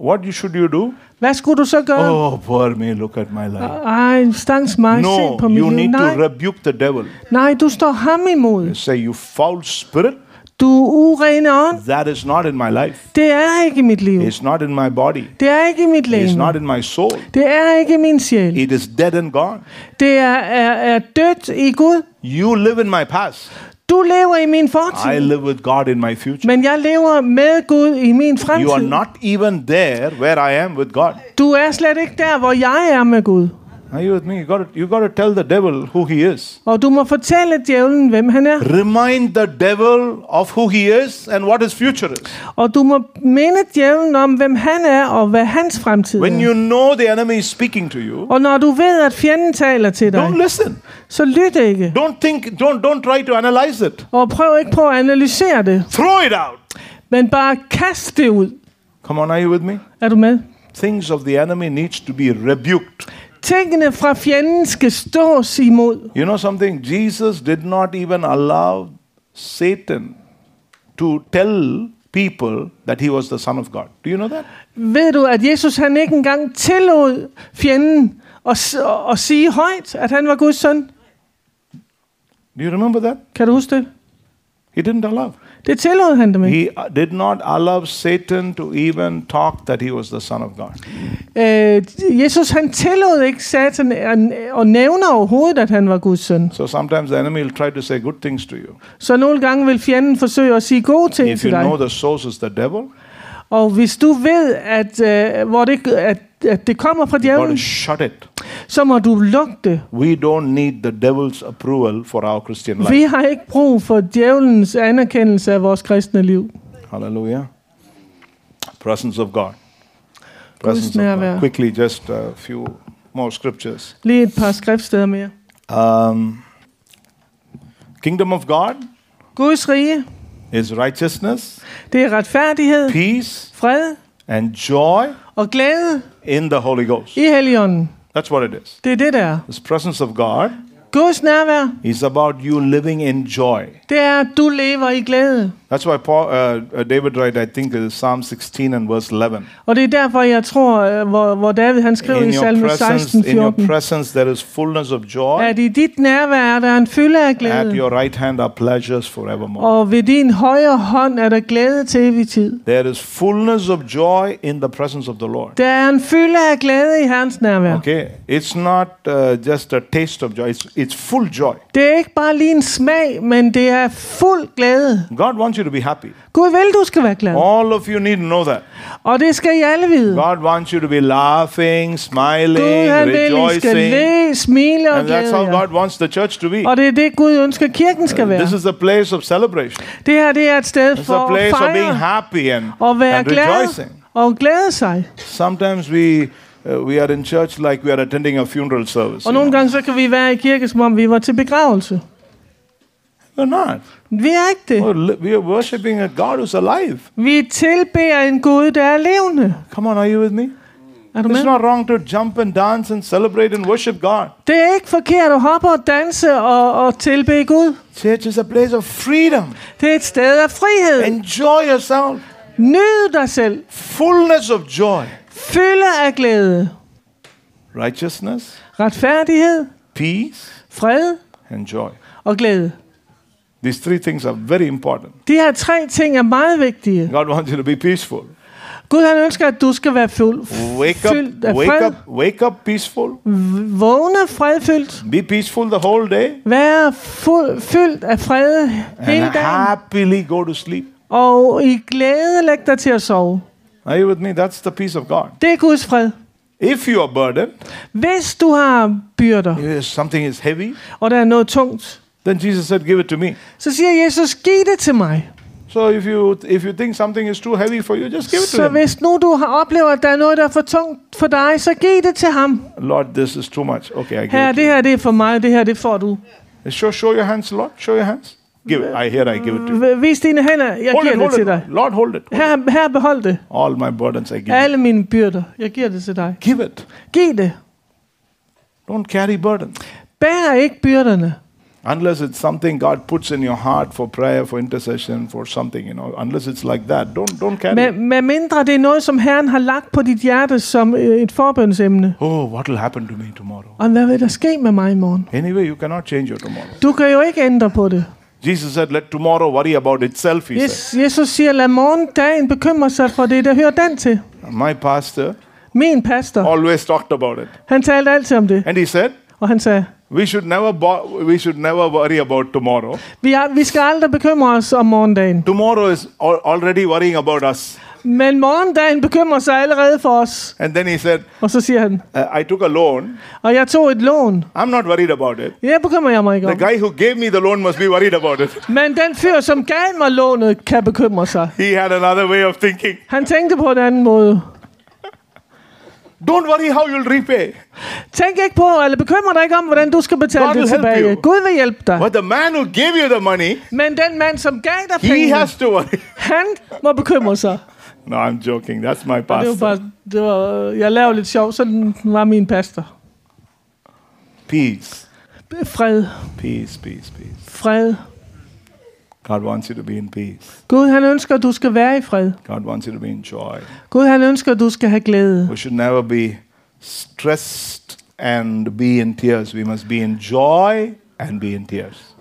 what you should you do? hvad skulle du så gøre? Oh, poor me, look at my life. Ej, stangs mig, se No, på mit you liv. need Nej, to rebuke the devil. nej, du står ham imod. Say, you foul spirit, Du urene ånd, that is not in my life. det er ikke i mit liv. It's not in my body. Det er ikke i mit It's not in my soul. Det er ikke i min sjæl. It is dead and gone. Det er, er, er dødt i Gud. You live in my past. Du lever i min I fortid, live with God in my future. men jeg lever med Gud i min You are fremtid. not even there where I am with God. Du er slet ikke der, hvor jeg er med Gud. Are you with me? You got to, you got to tell the devil who he is. Og du må fortælle djævlen, hvem han er. Remind the devil of who he is and what his future is. Og du må minde djævlen om, hvem han er og hvad hans fremtid When er. you know the enemy is speaking to you, Og når du ved, at fjenden taler til dig, don't listen. så lyt ikke. Don't think, don't, don't try to analyze it. Og prøv ikke på at analysere det, Throw it out. men bare kast det ud. Come on, are you with me? Er du med? Things of the enemy needs to be rebuked. Tingene fra fjenden skal stås imod. You know something? Jesus did not even allow Satan to tell people that he was the Son of God. Do you know that? Ved du, at Jesus han ikke engang tillod fjenden at, at sige højt, at han var Guds søn? Do you remember that? Kan du huske det? He didn't allow. Det tillod han dem ikke. He uh, did not allow Satan to even talk that he was the Son of God. Øh, Jesus han tillod ikke Satan at, at nævne overhovedet, at han var Guds søn. So sometimes the enemy will try to say good things to you. Så nogle gange vil fjenden forsøge at sige gode ting If til you dig. know the source is the devil, Og hvis du ved, at, øh, hvor det, at, at det kommer fra you djævlen, shut it. Så må du det. We don't need the devil's approval for our Christian life. Vi har ikke brug for djævelens anerkendelse af vores kristne liv. Hallelujah. Presence of God. Presence of. God. Quickly, just a few more scriptures. Lige et par skriftsteder mere. Um, kingdom of God Guds rige, is righteousness, det er retfærdighed, peace, fred and joy og glæde in the Holy Ghost. i Helligånden. That's what it is. Det er det der. This presence of God Guds nærvær, is about you living in joy. det er, at du lever i glæde. That's why Paul, uh, uh, David write, I think, is Psalm 16 and verse 11. Og det er derfor, jeg tror, øh, hvor, hvor David han skriver i In your, salme presence, 16, in your 14, presence, there is fullness of joy. at i dit nærvær er der en fylde af At glæde. your right hand are pleasures forevermore. Og ved din højre hånd er der glæde til evig tid. There is fullness of joy in the presence of the Lord. Der er en fylde af glæde i Herrens nærvær. Okay, it's not uh, just a taste of joy, it's, it's full joy. Det er ikke bare lige en smag, men det er fuld glæde. God wants you to be happy. Gud vil, du skal være glad. All of you need to know that. Og det skal I alle vide. God wants you to be laughing, Gud smiling, han vil, I skal rejoicing. le, smile og And that's how. God wants the church to be. Og det er det, Gud ønsker, kirken skal være. This is a place of celebration. Det her det er et sted It's for at place of being fejre happy and, og være and glad rejoicing. og glæde sig. Sometimes we uh, we are in church like we are attending a funeral service. Og nogle gange så kan vi være i kirke, som om vi var til begravelse. We're not. Vi er ikke det. We are worshiping a God who's alive. Vi tilbeder en Gud, der er levende. Come on, are you with me? Er du It's med? not wrong to jump and dance and celebrate and worship God. Det er ikke forkert at hoppe og danse og, og tilbede Gud. Church is a place of freedom. Det er et sted af frihed. Enjoy yourself. Nyd dig selv. Fullness of joy. Fylde af glæde. Righteousness, Retfærdighed, peace, fred and joy. og glæde. These three things are very important. De her tre ting er meget vigtige. God wants you to be peaceful. Gud han ønsker, at du skal være fuld, Wake fyldt af up, wake fred. up, wake up peaceful. Vågne fredfyldt. Be peaceful the whole day. Vær fuld, fyldt af fred hele And dagen. happily go to sleep. Og i glæde læg dig til at sove. Are you with me? That's the peace of God. Det er Guds fred. If you are burdened, Hvis du har byrder, something is heavy, og der er noget tungt, then Jesus said, Give it to me. så siger Jesus, giv det til mig. So if you if you think something is too heavy for you, just give it to Så him. hvis nu du har oplevet, at der er noget, der er for tungt for dig, så giv det til ham. Lord, this is too much. Okay, I give Her, it det to her det er for mig, det her det får du. Show, show your hands, Lord. Show your hands. Give it. I here I give it to you. Vis dine hænder, jeg Hold giver it, det hold til it. dig. Lord, hold it. Her, her behold det. All my burdens I give you. Alle mine byrder, jeg giver det til dig. Give it. Giv det. Don't carry burdens. Bær ikke byrderne. Unless it's something God puts in your heart for prayer, for intercession, for something, you know. Unless it's like that, don't don't carry. Med, med mindre det er noget, som Herren har lagt på dit hjerte som øh, et forbønsemne. Oh, what will happen to me tomorrow? Og hvad vil der ske med mig i morgen? Anyway, you cannot change your tomorrow. Du kan jo ikke ændre på det. Jesus said, "Let tomorrow worry about itself." He said. Yes, Jesus siger, lad morgendagen bekymre sig for det, der hører den til. My pastor Min pastor, always talked about it, han talte altid om det. and he said, Og han sagde, "We should never bo- we should never worry about tomorrow. vi, er, vi skal aldrig bekymre os om morgendagen. Tomorrow is al- already worrying about us." Men morgendagen bekymrer sig allerede for os. And then he said, Og så siger han, uh, I took a loan. og jeg tog et lån. I'm not worried about it. Det bekymrer jeg mig ikke The guy who gave me the loan must be worried about it. Men den fyr, som gav mig lånet, kan bekymre sig. He had another way of thinking. Han tænkte på en anden måde. Don't worry how you'll repay. Tænk ikke på, eller bekymre dig ikke om, hvordan du skal betale God det tilbage. you. Gud vil hjælpe dig. But the man who gave you the money, Men den mand, som gav dig he pengene, has to worry. han må bekymre sig. No, I'm joking. That's my Og det var pastor. bare, det var, jeg lavede lidt sjov, sådan var min pastor. Peace. Fred, Peace, peace, peace. fred. God wants you to be in peace. Gud, han ønsker, at du skal være i fred. God wants you to be in joy. Gud, han ønsker, at du skal have glæde. We should never be stressed and be in tears. We must be in joy and be in tears.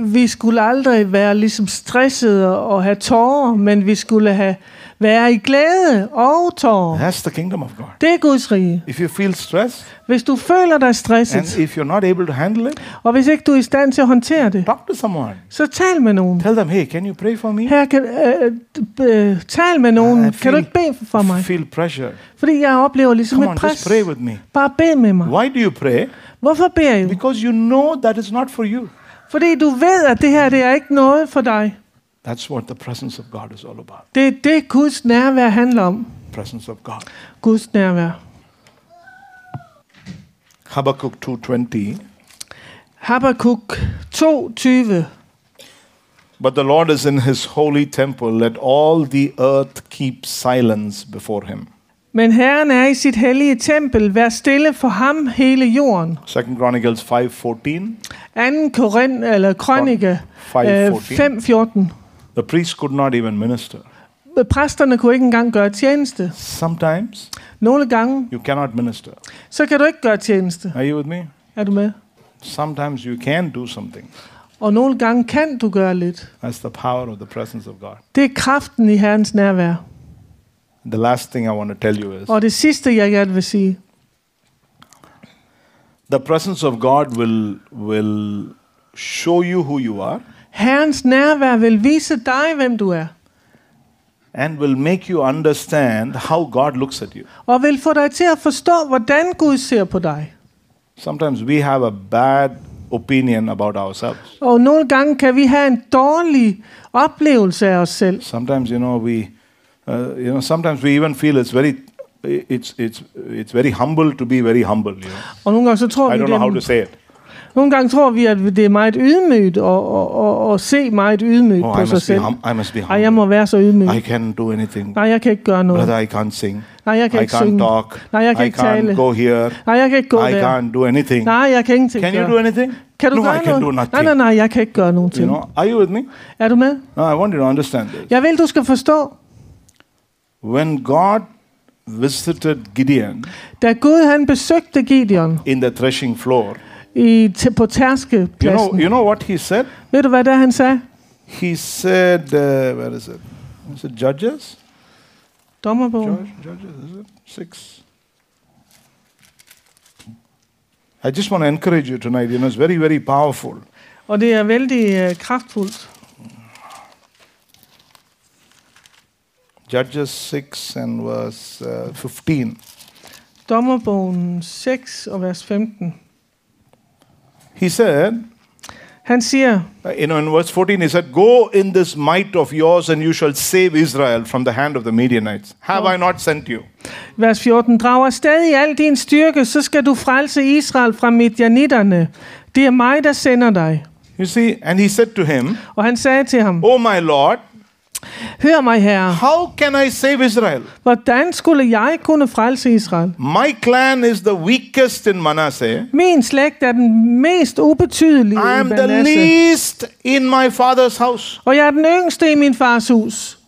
Vi skulle aldrig være ligesom stressede og have tårer, men vi skulle have være i glæde og tårer. That's the kingdom of God. Det er Guds rige. If you feel stressed Hvis du føler dig and stresset, if you're not able to handle it, og hvis ikke du er i stand til at håndtere det, talk to someone. så tal med nogen. Tell them, hey, can you pray for me? Her kan, øh, øh, tal med nogen. I Kan du ikke bede for mig? feel pressure. Fordi jeg oplever ligesom Come et on, pres. just pray with me. Bare bed med mig. Why do you pray? Hvorfor beder du? Because you know that it's not for you. Fordi du ved, at det her det er ikke noget for dig. That's what the presence of God is all about. Det er det, Guds nærvær handler om. Presence of God. Guds nærvær. Habakkuk 2:20. Habakkuk 2:20. But the Lord is in his holy temple. Let all the earth keep silence before him. Men Herren er i sit hellige tempel. Vær stille for ham hele jorden. 2 Chronicles 5:14. 2. Korinth, eller Krønike øh, 5:14. 5.14. The priest could not even minister. Præsterne kunne ikke engang gøre tjeneste. Sometimes Nogle gange, you cannot minister. så kan du ikke gøre tjeneste. Are you with me? Er du med? Sometimes you can do something. Og nogle gange kan du gøre lidt. That's the power of the presence of God. Det er kraften i Herrens nærvær. The last thing I want to tell you is Og det sidste, jeg gerne vil sige, the presence of God will will show you who you are Herrens nærvær vil vise dig, hvem du er. and will make you understand how God looks at you. Og vil få dig til at forstå, hvordan Gud ser på dig. Sometimes we have a bad opinion about ourselves. Og nogle gange kan vi have en dårlig oplevelse af os selv. Sometimes you know we uh, you know sometimes we even feel it's very it's it's it's very humble to be very humble, you know. Og nogle gange så tror I vi, don't know how to say it. Nogle gange tror vi, at det er meget ydmygt og, og, og, og se meget ydmygt Oh, på I sig selv. hum- I must be Ej, jeg humble. må være så ydmyg. I can't do anything. Nej, jeg kan ikke gøre noget. Brother, I can't sing. Nej, jeg kan I ikke can't synge. talk. Nej, jeg kan I ikke can't tale. go here. Nej, jeg kan ikke gå I der. can't do anything. Nej, jeg kan ingenting Can you do anything? Kan du no, gøre I can noget? do nothing. Nej, nej, nej, jeg kan ikke gøre nogen You ting. know, are you with me? Er du med? No, I want you to understand this. Jeg vil, du skal forstå, When God visited Gideon da Gud han besøgte Gideon in the threshing floor, i, til, på you know, tærskepladsen, you know what he said? ved du hvad der han sagde? He said, uh, where is it? Is it Judges? Dommerbogen. Judge, judges, is it? Six. I just want to encourage you tonight. You know, it's very, very powerful. Og det er vældig uh, kraftfuldt. Judges 6 and verse uh, 15. Dommerbogen 6 og vers 15. He said, Han siger, uh, you know, in verse 14, he said, Go in this might of yours, and you shall save Israel from the hand of the Midianites. Have I not sent you? vers 14, drager stadig al din styrke, så skal du frelse Israel fra midjanitterne. Det er mig, der sender dig. You see, and he said to him, Og han sagde til ham, Oh my Lord, hør mig herre, how can I save Israel? hvordan skulle jeg kunne frelse Israel? My clan is the weakest in Manasseh. Min slægt er den mest ubetydelige I i am the Manasseh. least in my father's house. Og jeg er den yngste i min fars hus.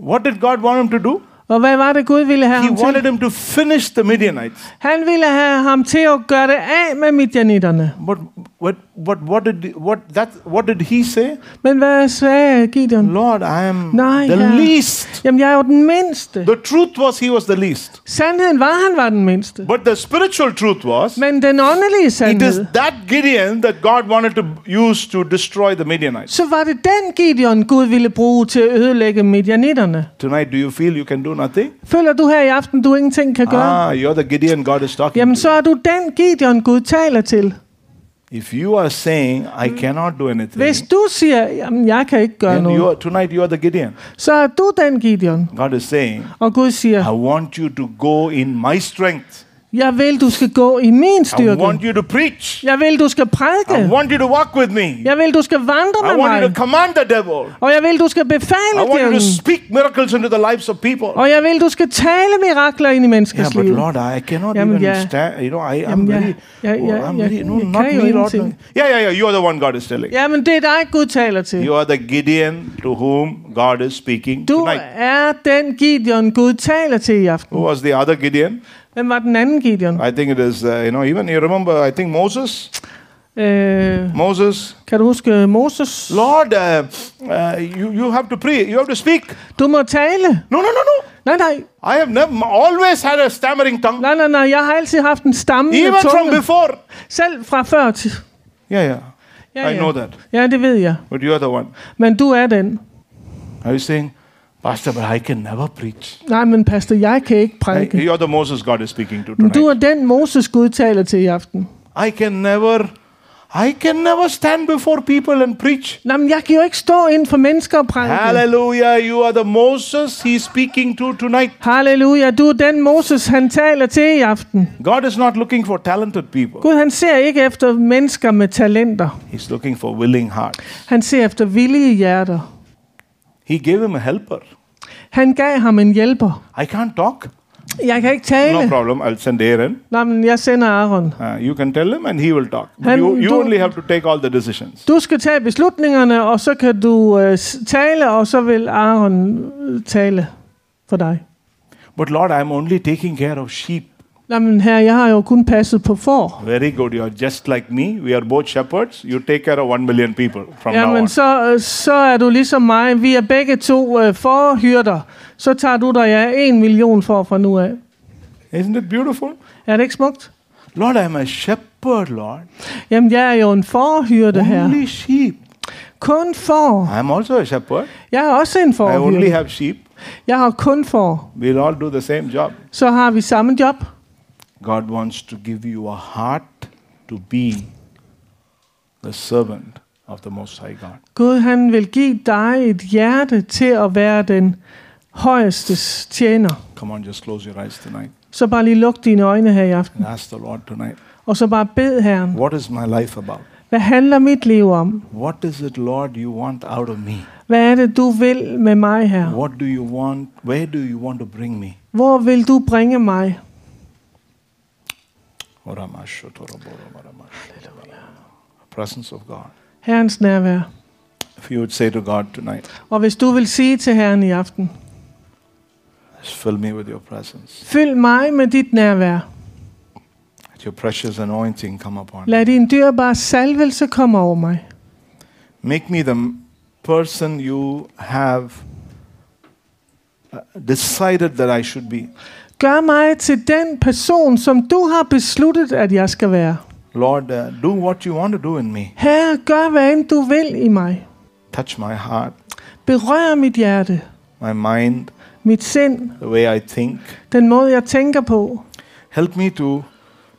What did God want him to do? Og hvad var det Gud ville have He ham wanted til? him to finish the Midianites. Han ville have ham til at gøre det af med midjanitterne. But, but but what did what that what did he say? Men hvad sagde Gideon? Lord, I am Nej, the Herre. least. Jamen, jeg er jo den mindste. The truth was he was the least. Sandheden var, han var den mindste. But the spiritual truth was Men den åndelige it is that Gideon that God wanted to use to destroy the Midianites. så var det den Gideon, Gud ville bruge til at ødelægge medianitterne. Tonight, do you feel you can do nothing? Føler du her i aften, du ingenting kan gøre? Ah, you're the Gideon God is talking Jamen, så er du den Gideon, Gud taler til. If you are saying, I cannot do anything, Hvis du siger, jeg kan ikke gøre then you noget, are, tonight you are the Gideon. så er du den Gideon. God is saying, Og Gud siger, I want you to go in my strength. Jeg vil, du skal gå i min I styrke. want you to preach. Jeg vil, du skal I prædike. want you to walk with me. Jeg vil, du skal vandre I med want you to mig. command the devil. Og jeg vil, du skal I befale want you to djævlen. speak miracles into the lives of people. Og jeg vil, du skal tale mirakler ind i Yeah, menneskers but liv. Lord, I cannot Jamen, even ja. stand. You know, I am Jamen, ja. very. Ja, oh, ja, I'm ja, very. No, not me, Lord. Yeah, yeah, yeah. You are the one God is telling. Ja, men det er dig, Gud taler til. You are the Gideon to whom God is speaking Du tonight. er den Gideon, Gud taler til i aften. Who was the other Gideon? Hvem var den anden Gideon? I think it is. Uh, you know, even you remember. I think Moses. Øh, Moses. kan du huske Moses? Lord, uh, uh, you you have to pray. You have to speak. Du må tale. No, no, no, no. Nej, nej. I have never always had a stammering tongue. Nej, nej, nej. Jeg har altid haft en stammende Even from tunge. before. Selv fra før til. Yeah, yeah. Ja, I ja. know that. Ja, det ved jeg. But you are the one. Men du er den. Are you saying, Pastor, but I can never preach? Nej, men pastor, jeg kan ikke prædike. You're the Moses God is speaking to tonight. du er den Moses, Gud taler til i aften. I can never, I can never stand before people and preach. Nej, men jeg kan jo ikke stå inden for mennesker og prædike. Hallelujah. You are the Moses he's speaking to tonight. Halleluja, du er den Moses, han taler til i aften. God is not looking for talented people. Gud, han ser ikke efter mennesker med talenter. He's looking for willing hearts. Han ser efter villige hjerter. He gave him a helper. Han gav ham en hjælper. I can't talk. Jeg kan ikke No problem. I'll send Aaron. Nej, men jeg sender Aaron. Uh, you can tell him and he will talk. But Han- you, you du- only have to take all the decisions. Du skal tage beslutningerne, og så kan du s- tale, og så vil Aaron øh, tale for dig. But Lord, I'm only taking care of sheep. Nej, men her, jeg har jo kun passet på får. Very good. You're just like me. We are both shepherds. You take care of one million people from now Jamen, on. så, så er du ligesom mig. Vi er begge to øh, forhyrter. Så tager du dig af en million for fra nu af. Isn't it beautiful? Er det ikke smukt? Lord, I'm a shepherd, Lord. Jamen, jeg er jo en forhyrte her. Only sheep. Kun for. I'm also a shepherd. Jeg er også en I only forhyrte. have sheep. Jeg har kun for. We'll all do the same job. Så har vi samme job. God wants to give you a heart to be the servant of the Most High God. Gud, han vil give dig et hjerte til at være den højestes tjener. Come on, just close your eyes tonight Så bare lige luk dine øjne her i aften. and ask the Lord tonight, Og så bare bed Herren. what is my life about? Hvad handler mit liv om? What is it, Lord, you want out of me? Hvad er det, du vil med mig her? What do you want? Where do you want to bring me? Hvor vil du bringe mig? Presence of God. Herrens nærvær. If you would say to God tonight, Og hvis du vil sige til Herren i aften, fill me with your presence. fyld mig med dit nærvær. Let your precious anointing come upon me. Lad din dyrbare salvelse komme over mig. Make me the person you have uh, decided that I should be. Gør mig til den person, som du har besluttet, at jeg skal være. Lord, uh, do what you want to do in me. Herre, gør hvad end du vil i mig. Touch my heart, Berør mit hjerte, my mind, mit sind, the way I think. den måde, jeg tænker på. Help me to,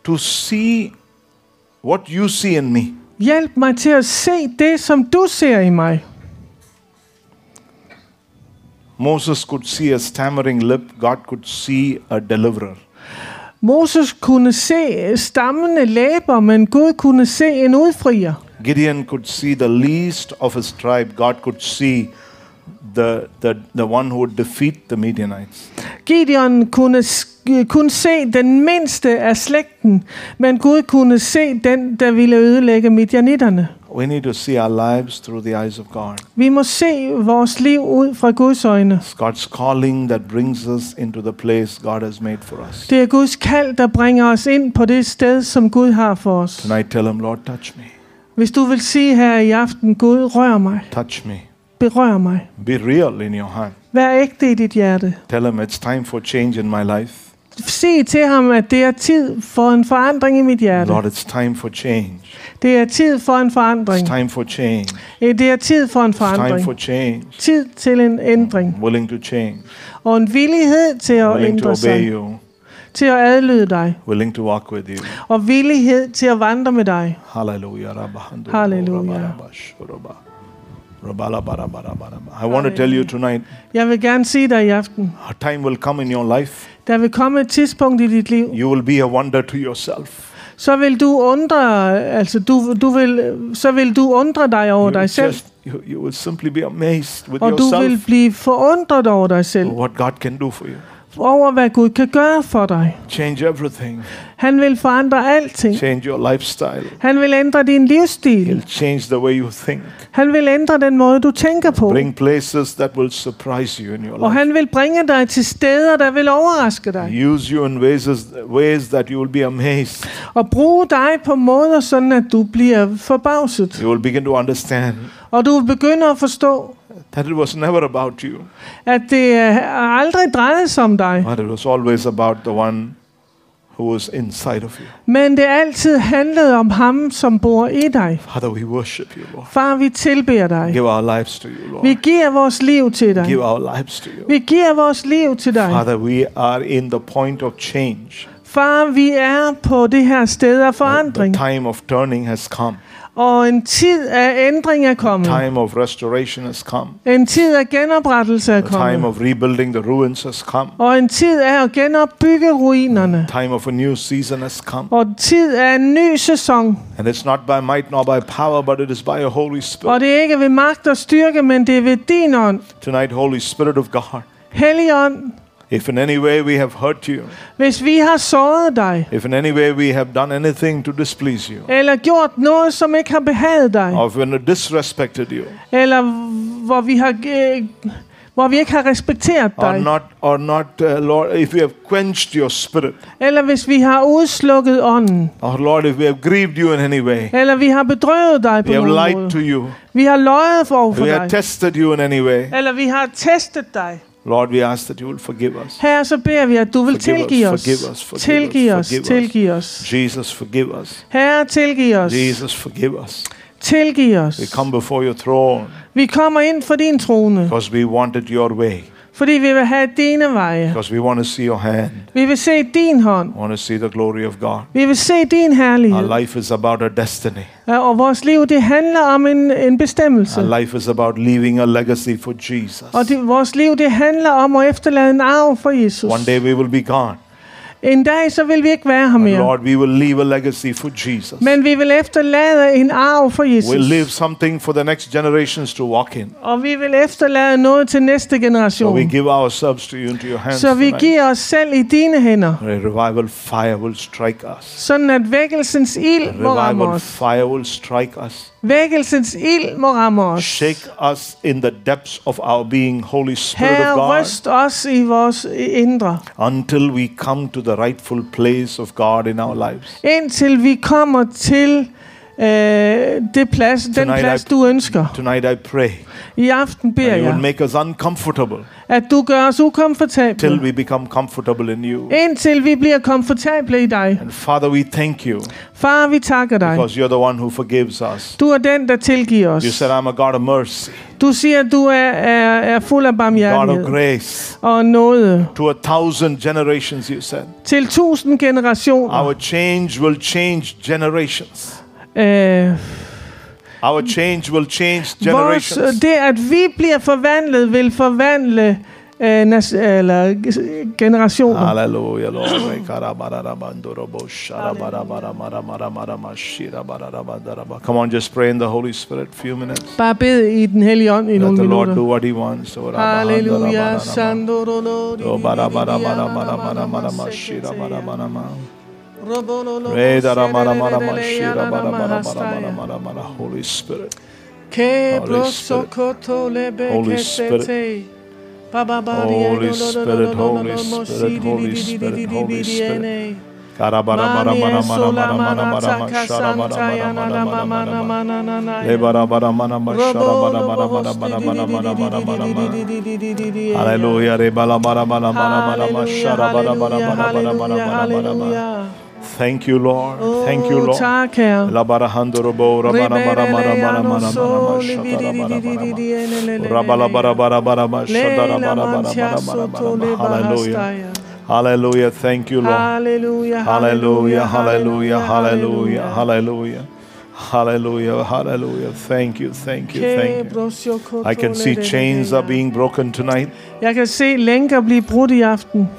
to see what you see in me. Hjælp mig til at se det, som du ser i mig. Moses could see a stammering lip, God could see a deliverer. Moses kunne se stammende læber, men Gud kunne se en udfrier. Gideon could see the least of his tribe. God could see the, the, the one who would defeat the Midianites. Gideon kunne, kunne se den mindste af slægten, men Gud kunne se den, der ville ødelægge midjanitterne. We need to see our lives through the eyes of God. Vi må se vores liv ud fra Guds øjne. It's God's calling that brings us into the place God has made for us. Det er Guds kald, der bringer os ind på det sted, som Gud har for os. Tonight, tell Him, Lord, touch me. Hvis du vil sige her i aften, Gud, rør mig, Touch me. berør mig. Be real in your heart. Vær ægte i dit hjerte. Tell him it's time for change in my life. Sig til ham, at det er tid for en forandring i mit hjerte. Lord, it's time for change. Det er tid for en forandring. It's time for change. Eh, Det er tid for en It's time forandring. for change. Tid til en ændring. Willing to change. Og en villighed til at Willing to ændre obey sig. you. Til at adlyde dig. Willing to walk with you. Og villighed til at vandre med dig. Hallelujah. Rabbahandu, Hallelujah. I want to tell you tonight, Jeg vil gerne sige dig i aften. a time will come in your life. Der vil komme et tidspunkt i dit liv, You will be a wonder to yourself. så vil du undre, altså du, du vil, så vil du undre dig over You will, dig selv, just, you, you will simply be amazed with og du vil yourself blive forundret over dig selv, what God can do for you. Over hvad Gud kan gøre for dig. Change everything. Han vil forandre alting. Change your lifestyle. Han vil ændre din livsstil. He'll change the way you think. Han vil ændre den måde, du tænker på. Bring places that will surprise you in your Og life. han vil bringe dig til steder, der vil overraske dig. Use you in ways, ways that you will be amazed. Og bruge dig på måder, sådan at du bliver forbavset. You will begin to understand Og du vil begynde at forstå, that it was never about you, at det øh, aldrig drejede sig om dig. but it was always about the one who was inside of you. Men det altid handlede om ham, som bor i dig. Father, we worship you, Lord. Far, vi tilbeder dig. Give our lives to you, Vi Lord. giver vores liv til dig. Give our lives to you. Vi giver vores liv til dig. Father, we are in the point of change. Far, vi er på det her sted af The forandring. time of turning has come. Og en tid af ændring er kommet. Time of restoration has come. En tid af genoprettelse er The time kommet. of rebuilding the ruins has come. Og en tid af at genopbygge ruinerne. Time of a new season has come. Og en tid af en ny sæson. And it's not by might nor by power, but it is by your Holy Og Spirit. det er ikke ved magt og styrke, men det er ved din ånd. Tonight, Holy Spirit of God, Helligånd, if in any way we have hurt you, hvis vi har såret dig, if in any way we have done anything to displease you, eller gjort noget, som ikke har behaget dig, or if we have disrespected you, eller hvor vi har øh, hvor vi ikke har respekteret dig. or not, or not, uh, Lord, if we have quenched your spirit, eller hvis vi har udslukket ånden, or Lord, if we have grieved you in any way, eller vi har bedrøvet dig på we have lied måde, to you, vi har løjet for, for we have tested you in any way, eller vi har testet dig. Lord, we ask that you will forgive us. Her så beder vi, at du vil Forgive tilgive os. forgive us, forgive Tilgive os, forgive us. tilgive os. Jesus, forgive us. Herre, tilgive os. Jesus, forgive us. Tilgive os. We come before your throne Vi kommer ind for din trone, because we wanted your way, fordi vi vil have dine veje. because we want to see your hand, Vi vil se din hånd. we want to see the glory of God. Vi vil se din herlighed. Our life is about a destiny. Ja, Og vores liv, det handler om en, en bestemmelse. Our life is about leaving a legacy for Jesus. Og det, vores liv, det handler om at efterlade en arv for Jesus. One day we will be gone. En dag, så vil vi ikke være her mere. Lord, we will leave a legacy for Jesus. Men vi vil efterlade en arv for Jesus. We'll leave something for the next generations to walk in. Og vi vil efterlade noget til næste So we give ourselves to you into your hands Så vi tonight. giver os selv i dine hænder. A revival fire will strike us. Sådan at vækkelsens ild må ramme Revival fire will strike us. Vækkelsens ild må ramme os. Shake us in the depths of our being, Holy Spirit of Herre, God, ryst os i vores indre. until we come to the rightful place of God in our lives. Indtil vi kommer til øh, det plads, den plads, I- du ønsker. Tonight I pray I aften beder you jeg, make us uncomfortable at du gør os till ukomfortable. we become comfortable in you. Indtil vi bliver komfortable i dig. And Father, we thank you Far, vi takker dig. because you're the one who forgives us. Du er den, der tilgiver You os. said, I'm a God of mercy, Du siger, at du er, er, er fuld af God of barmhjertighed grace. og nåde. To a thousand generations, you said. Til tusind generationer. Our change will change generations. Øh, Our change will change vores, generations. det, at vi bliver forvandlet, vil forvandle øh, nas, eller, generationer. Hallelujah, Lord. Come on, just pray in the Holy Spirit. Few minutes. Bare bed i den hellige ånd i Let nogle the Lord do minutter. what He wants. Halleluja. Sandorolo, Holy Spirit. Holy Spirit. Holy Spirit. Holy Spirit, Holy Spirit, Holy Spirit, Holy Spirit. Hallelujah. Thank you, Lord. Oh, thank you, Lord. Hallelujah. Hallelujah. Thank you, Lord. Hallelujah. Hallelujah. Hallelujah. Hallelujah. Hallelujah. Hallelujah, hallelujah. Thank you, thank you, thank you. I can see chains are being broken tonight.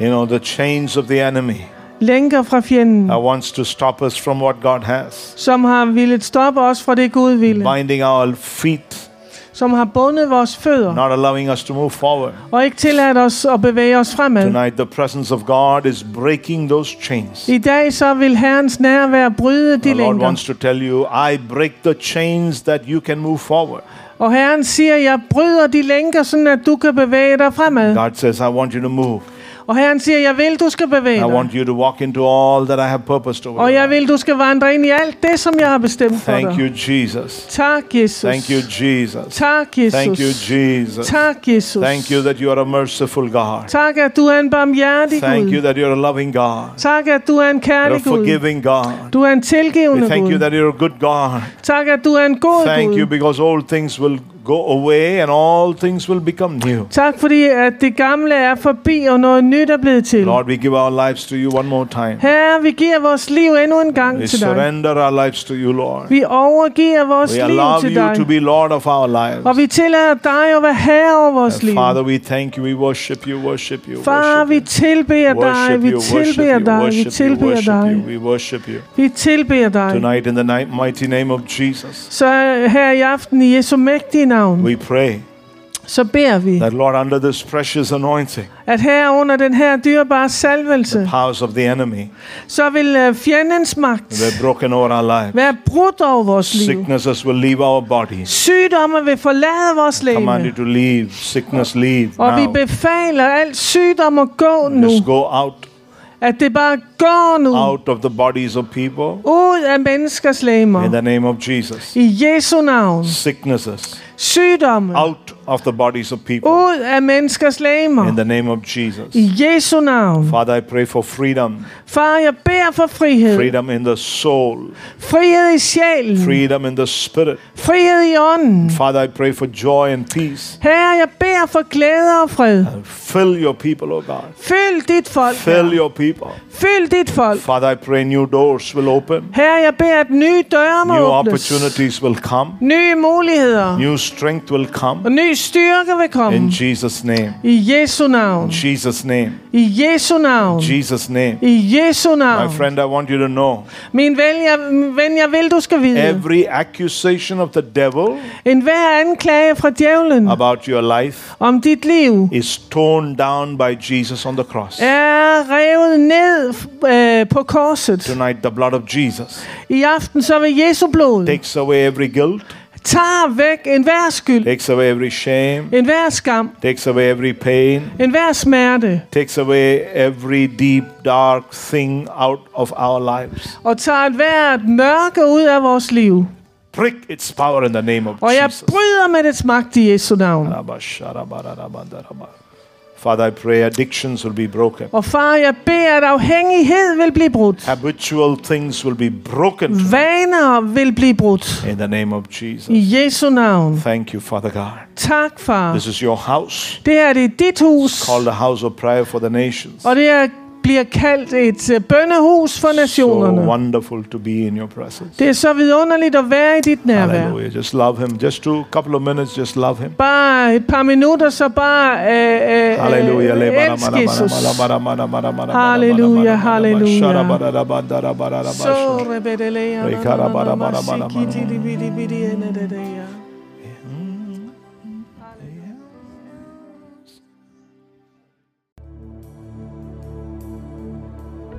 You know, the chains of the enemy. Lænker fra fjenden, that wants to stop us from what God has, som har villet stoppe os fra det Gud ville. binding our feet, Som har bundet vores fødder not allowing us to move forward. og ikke tilladt os at bevæge os fremad. Tonight, the presence of God is breaking those chains. I dag så vil Herrens nærvær bryde de The Lord lænker. wants to tell you, I break the chains that you can move forward. Og Herren siger, jeg bryder de lænker, sådan at du kan bevæge dig fremad. God says, I want you to move. Og Herren siger, jeg vil, du skal bevæge I want you to walk into all that I have purposed over Og jeg vil, du skal vandre ind i alt det, som jeg har bestemt for Thank dig. you, Jesus. Tak, Jesus. Thank you, Jesus. Tak, Jesus. Thank you, Jesus. Tak, Jesus. Thank you that you are a merciful God. Tak, at du er en barmhjertig Thank you that you're a loving God. Tak, at du er en kærlig Gud. forgiving God. Du er en We tilgivende thank you that you're a good God. Tak, at du er en god Thank you because old things will go away and all things will become new. Tak, fordi at det gamle er forbi, og noget nyt er blevet til. Lord, we give our lives to you one more time. Herre, vi giver vores liv endnu en We gang til dig. surrender our lives to you, Lord. Vi overgiver vores We liv allow til you dig. to be Lord of our Og lives. vi tillader dig at være herre over vores And liv. Father, we thank you. We worship you, worship you, Far, worship vi you. tilbeder dig, vi tilbeder dig, vi tilbeder dig. We worship you. Vi tilbeder dig. Tonight, in the mighty name of Jesus, Så her i aften i Jesu mægtige navn, we pray så beder vi, that, Lord, under this precious anointing, at her under den her dyrebare the salvelse, powers of the enemy så vil øh, fjendens magt were broken over our lives. være brudt over vores liv. Sicknesses will leave our bodies. Sygdomme vil forlade vores Command you læge. to leave. Sickness leave Og vi now. befaler alt sygdom at gå nu. Just go out, At det bare går nu. out of the bodies of people Ud af menneskers in læmer. the name of Jesus. I Jesu navn. Sicknesses Sygdomme. out of the bodies of people Ud af menneskers in læmer. the name of Jesus. I Jesu navn. Father, I pray for freedom. Far, jeg beder for frihed. Freedom in the soul. Frihed i sjælen. Freedom in the spirit. Frihed i ånden. Father, I pray for joy and peace. Herre, jeg beder for glæde og fred. Fill your people, oh God. Fyld dit folk. Fill your people. Fyld dit folk. Father, I pray new doors will open. Herre, jeg beder, at nye døre må New åbnes. opportunities will come. Nye muligheder. New strength will come. Og ny styrke vil komme. In Jesus' name. I Jesu navn. In Jesus' name. I Jesu navn. Jesus' name. I Jesu My friend, I want you to know Min ven jeg, ven, jeg vil, du skal vide. every accusation of the devil En hver anklage fra djævlen about your life om dit liv is torn down by Jesus on the cross. er revet ned øh, på korset. Tonight, the blood of Jesus I aften så vil Jesu blod takes away every guilt, tager væk enhver skyld, takes away every shame, enhver skam, takes away every pain, enhver smerte, takes away every deep, dark thing out of our lives. og tager et hvert mørke ud af vores liv. Break its power in the name of Og jeg Jesus. bryder med dets magt i Jesu navn. Father, I pray addictions will be broken. Og far, jeg beder, at afhængighed vil blive brudt. Habitual things will be broken Vaner vil blive brudt. in the name of Jesus. I Jesu navn. Thank you, Father God. Tak, far. This is your house, Det her det er dit hus, called the house of prayer for the nations. og det her bliver kaldt et øh, bønnehus for So nationerne. wonderful to be in your presence. Det er så vidunderligt at være i dit nærvær. Hallelujah. Just love him. Just two couple of minutes, just love him. Bare et par minutter, så bare øh, øh, Hallelujah. øh, elsk Jesus. Halleluja, halleluja. Så rebedeleya, na, na, na, na, na,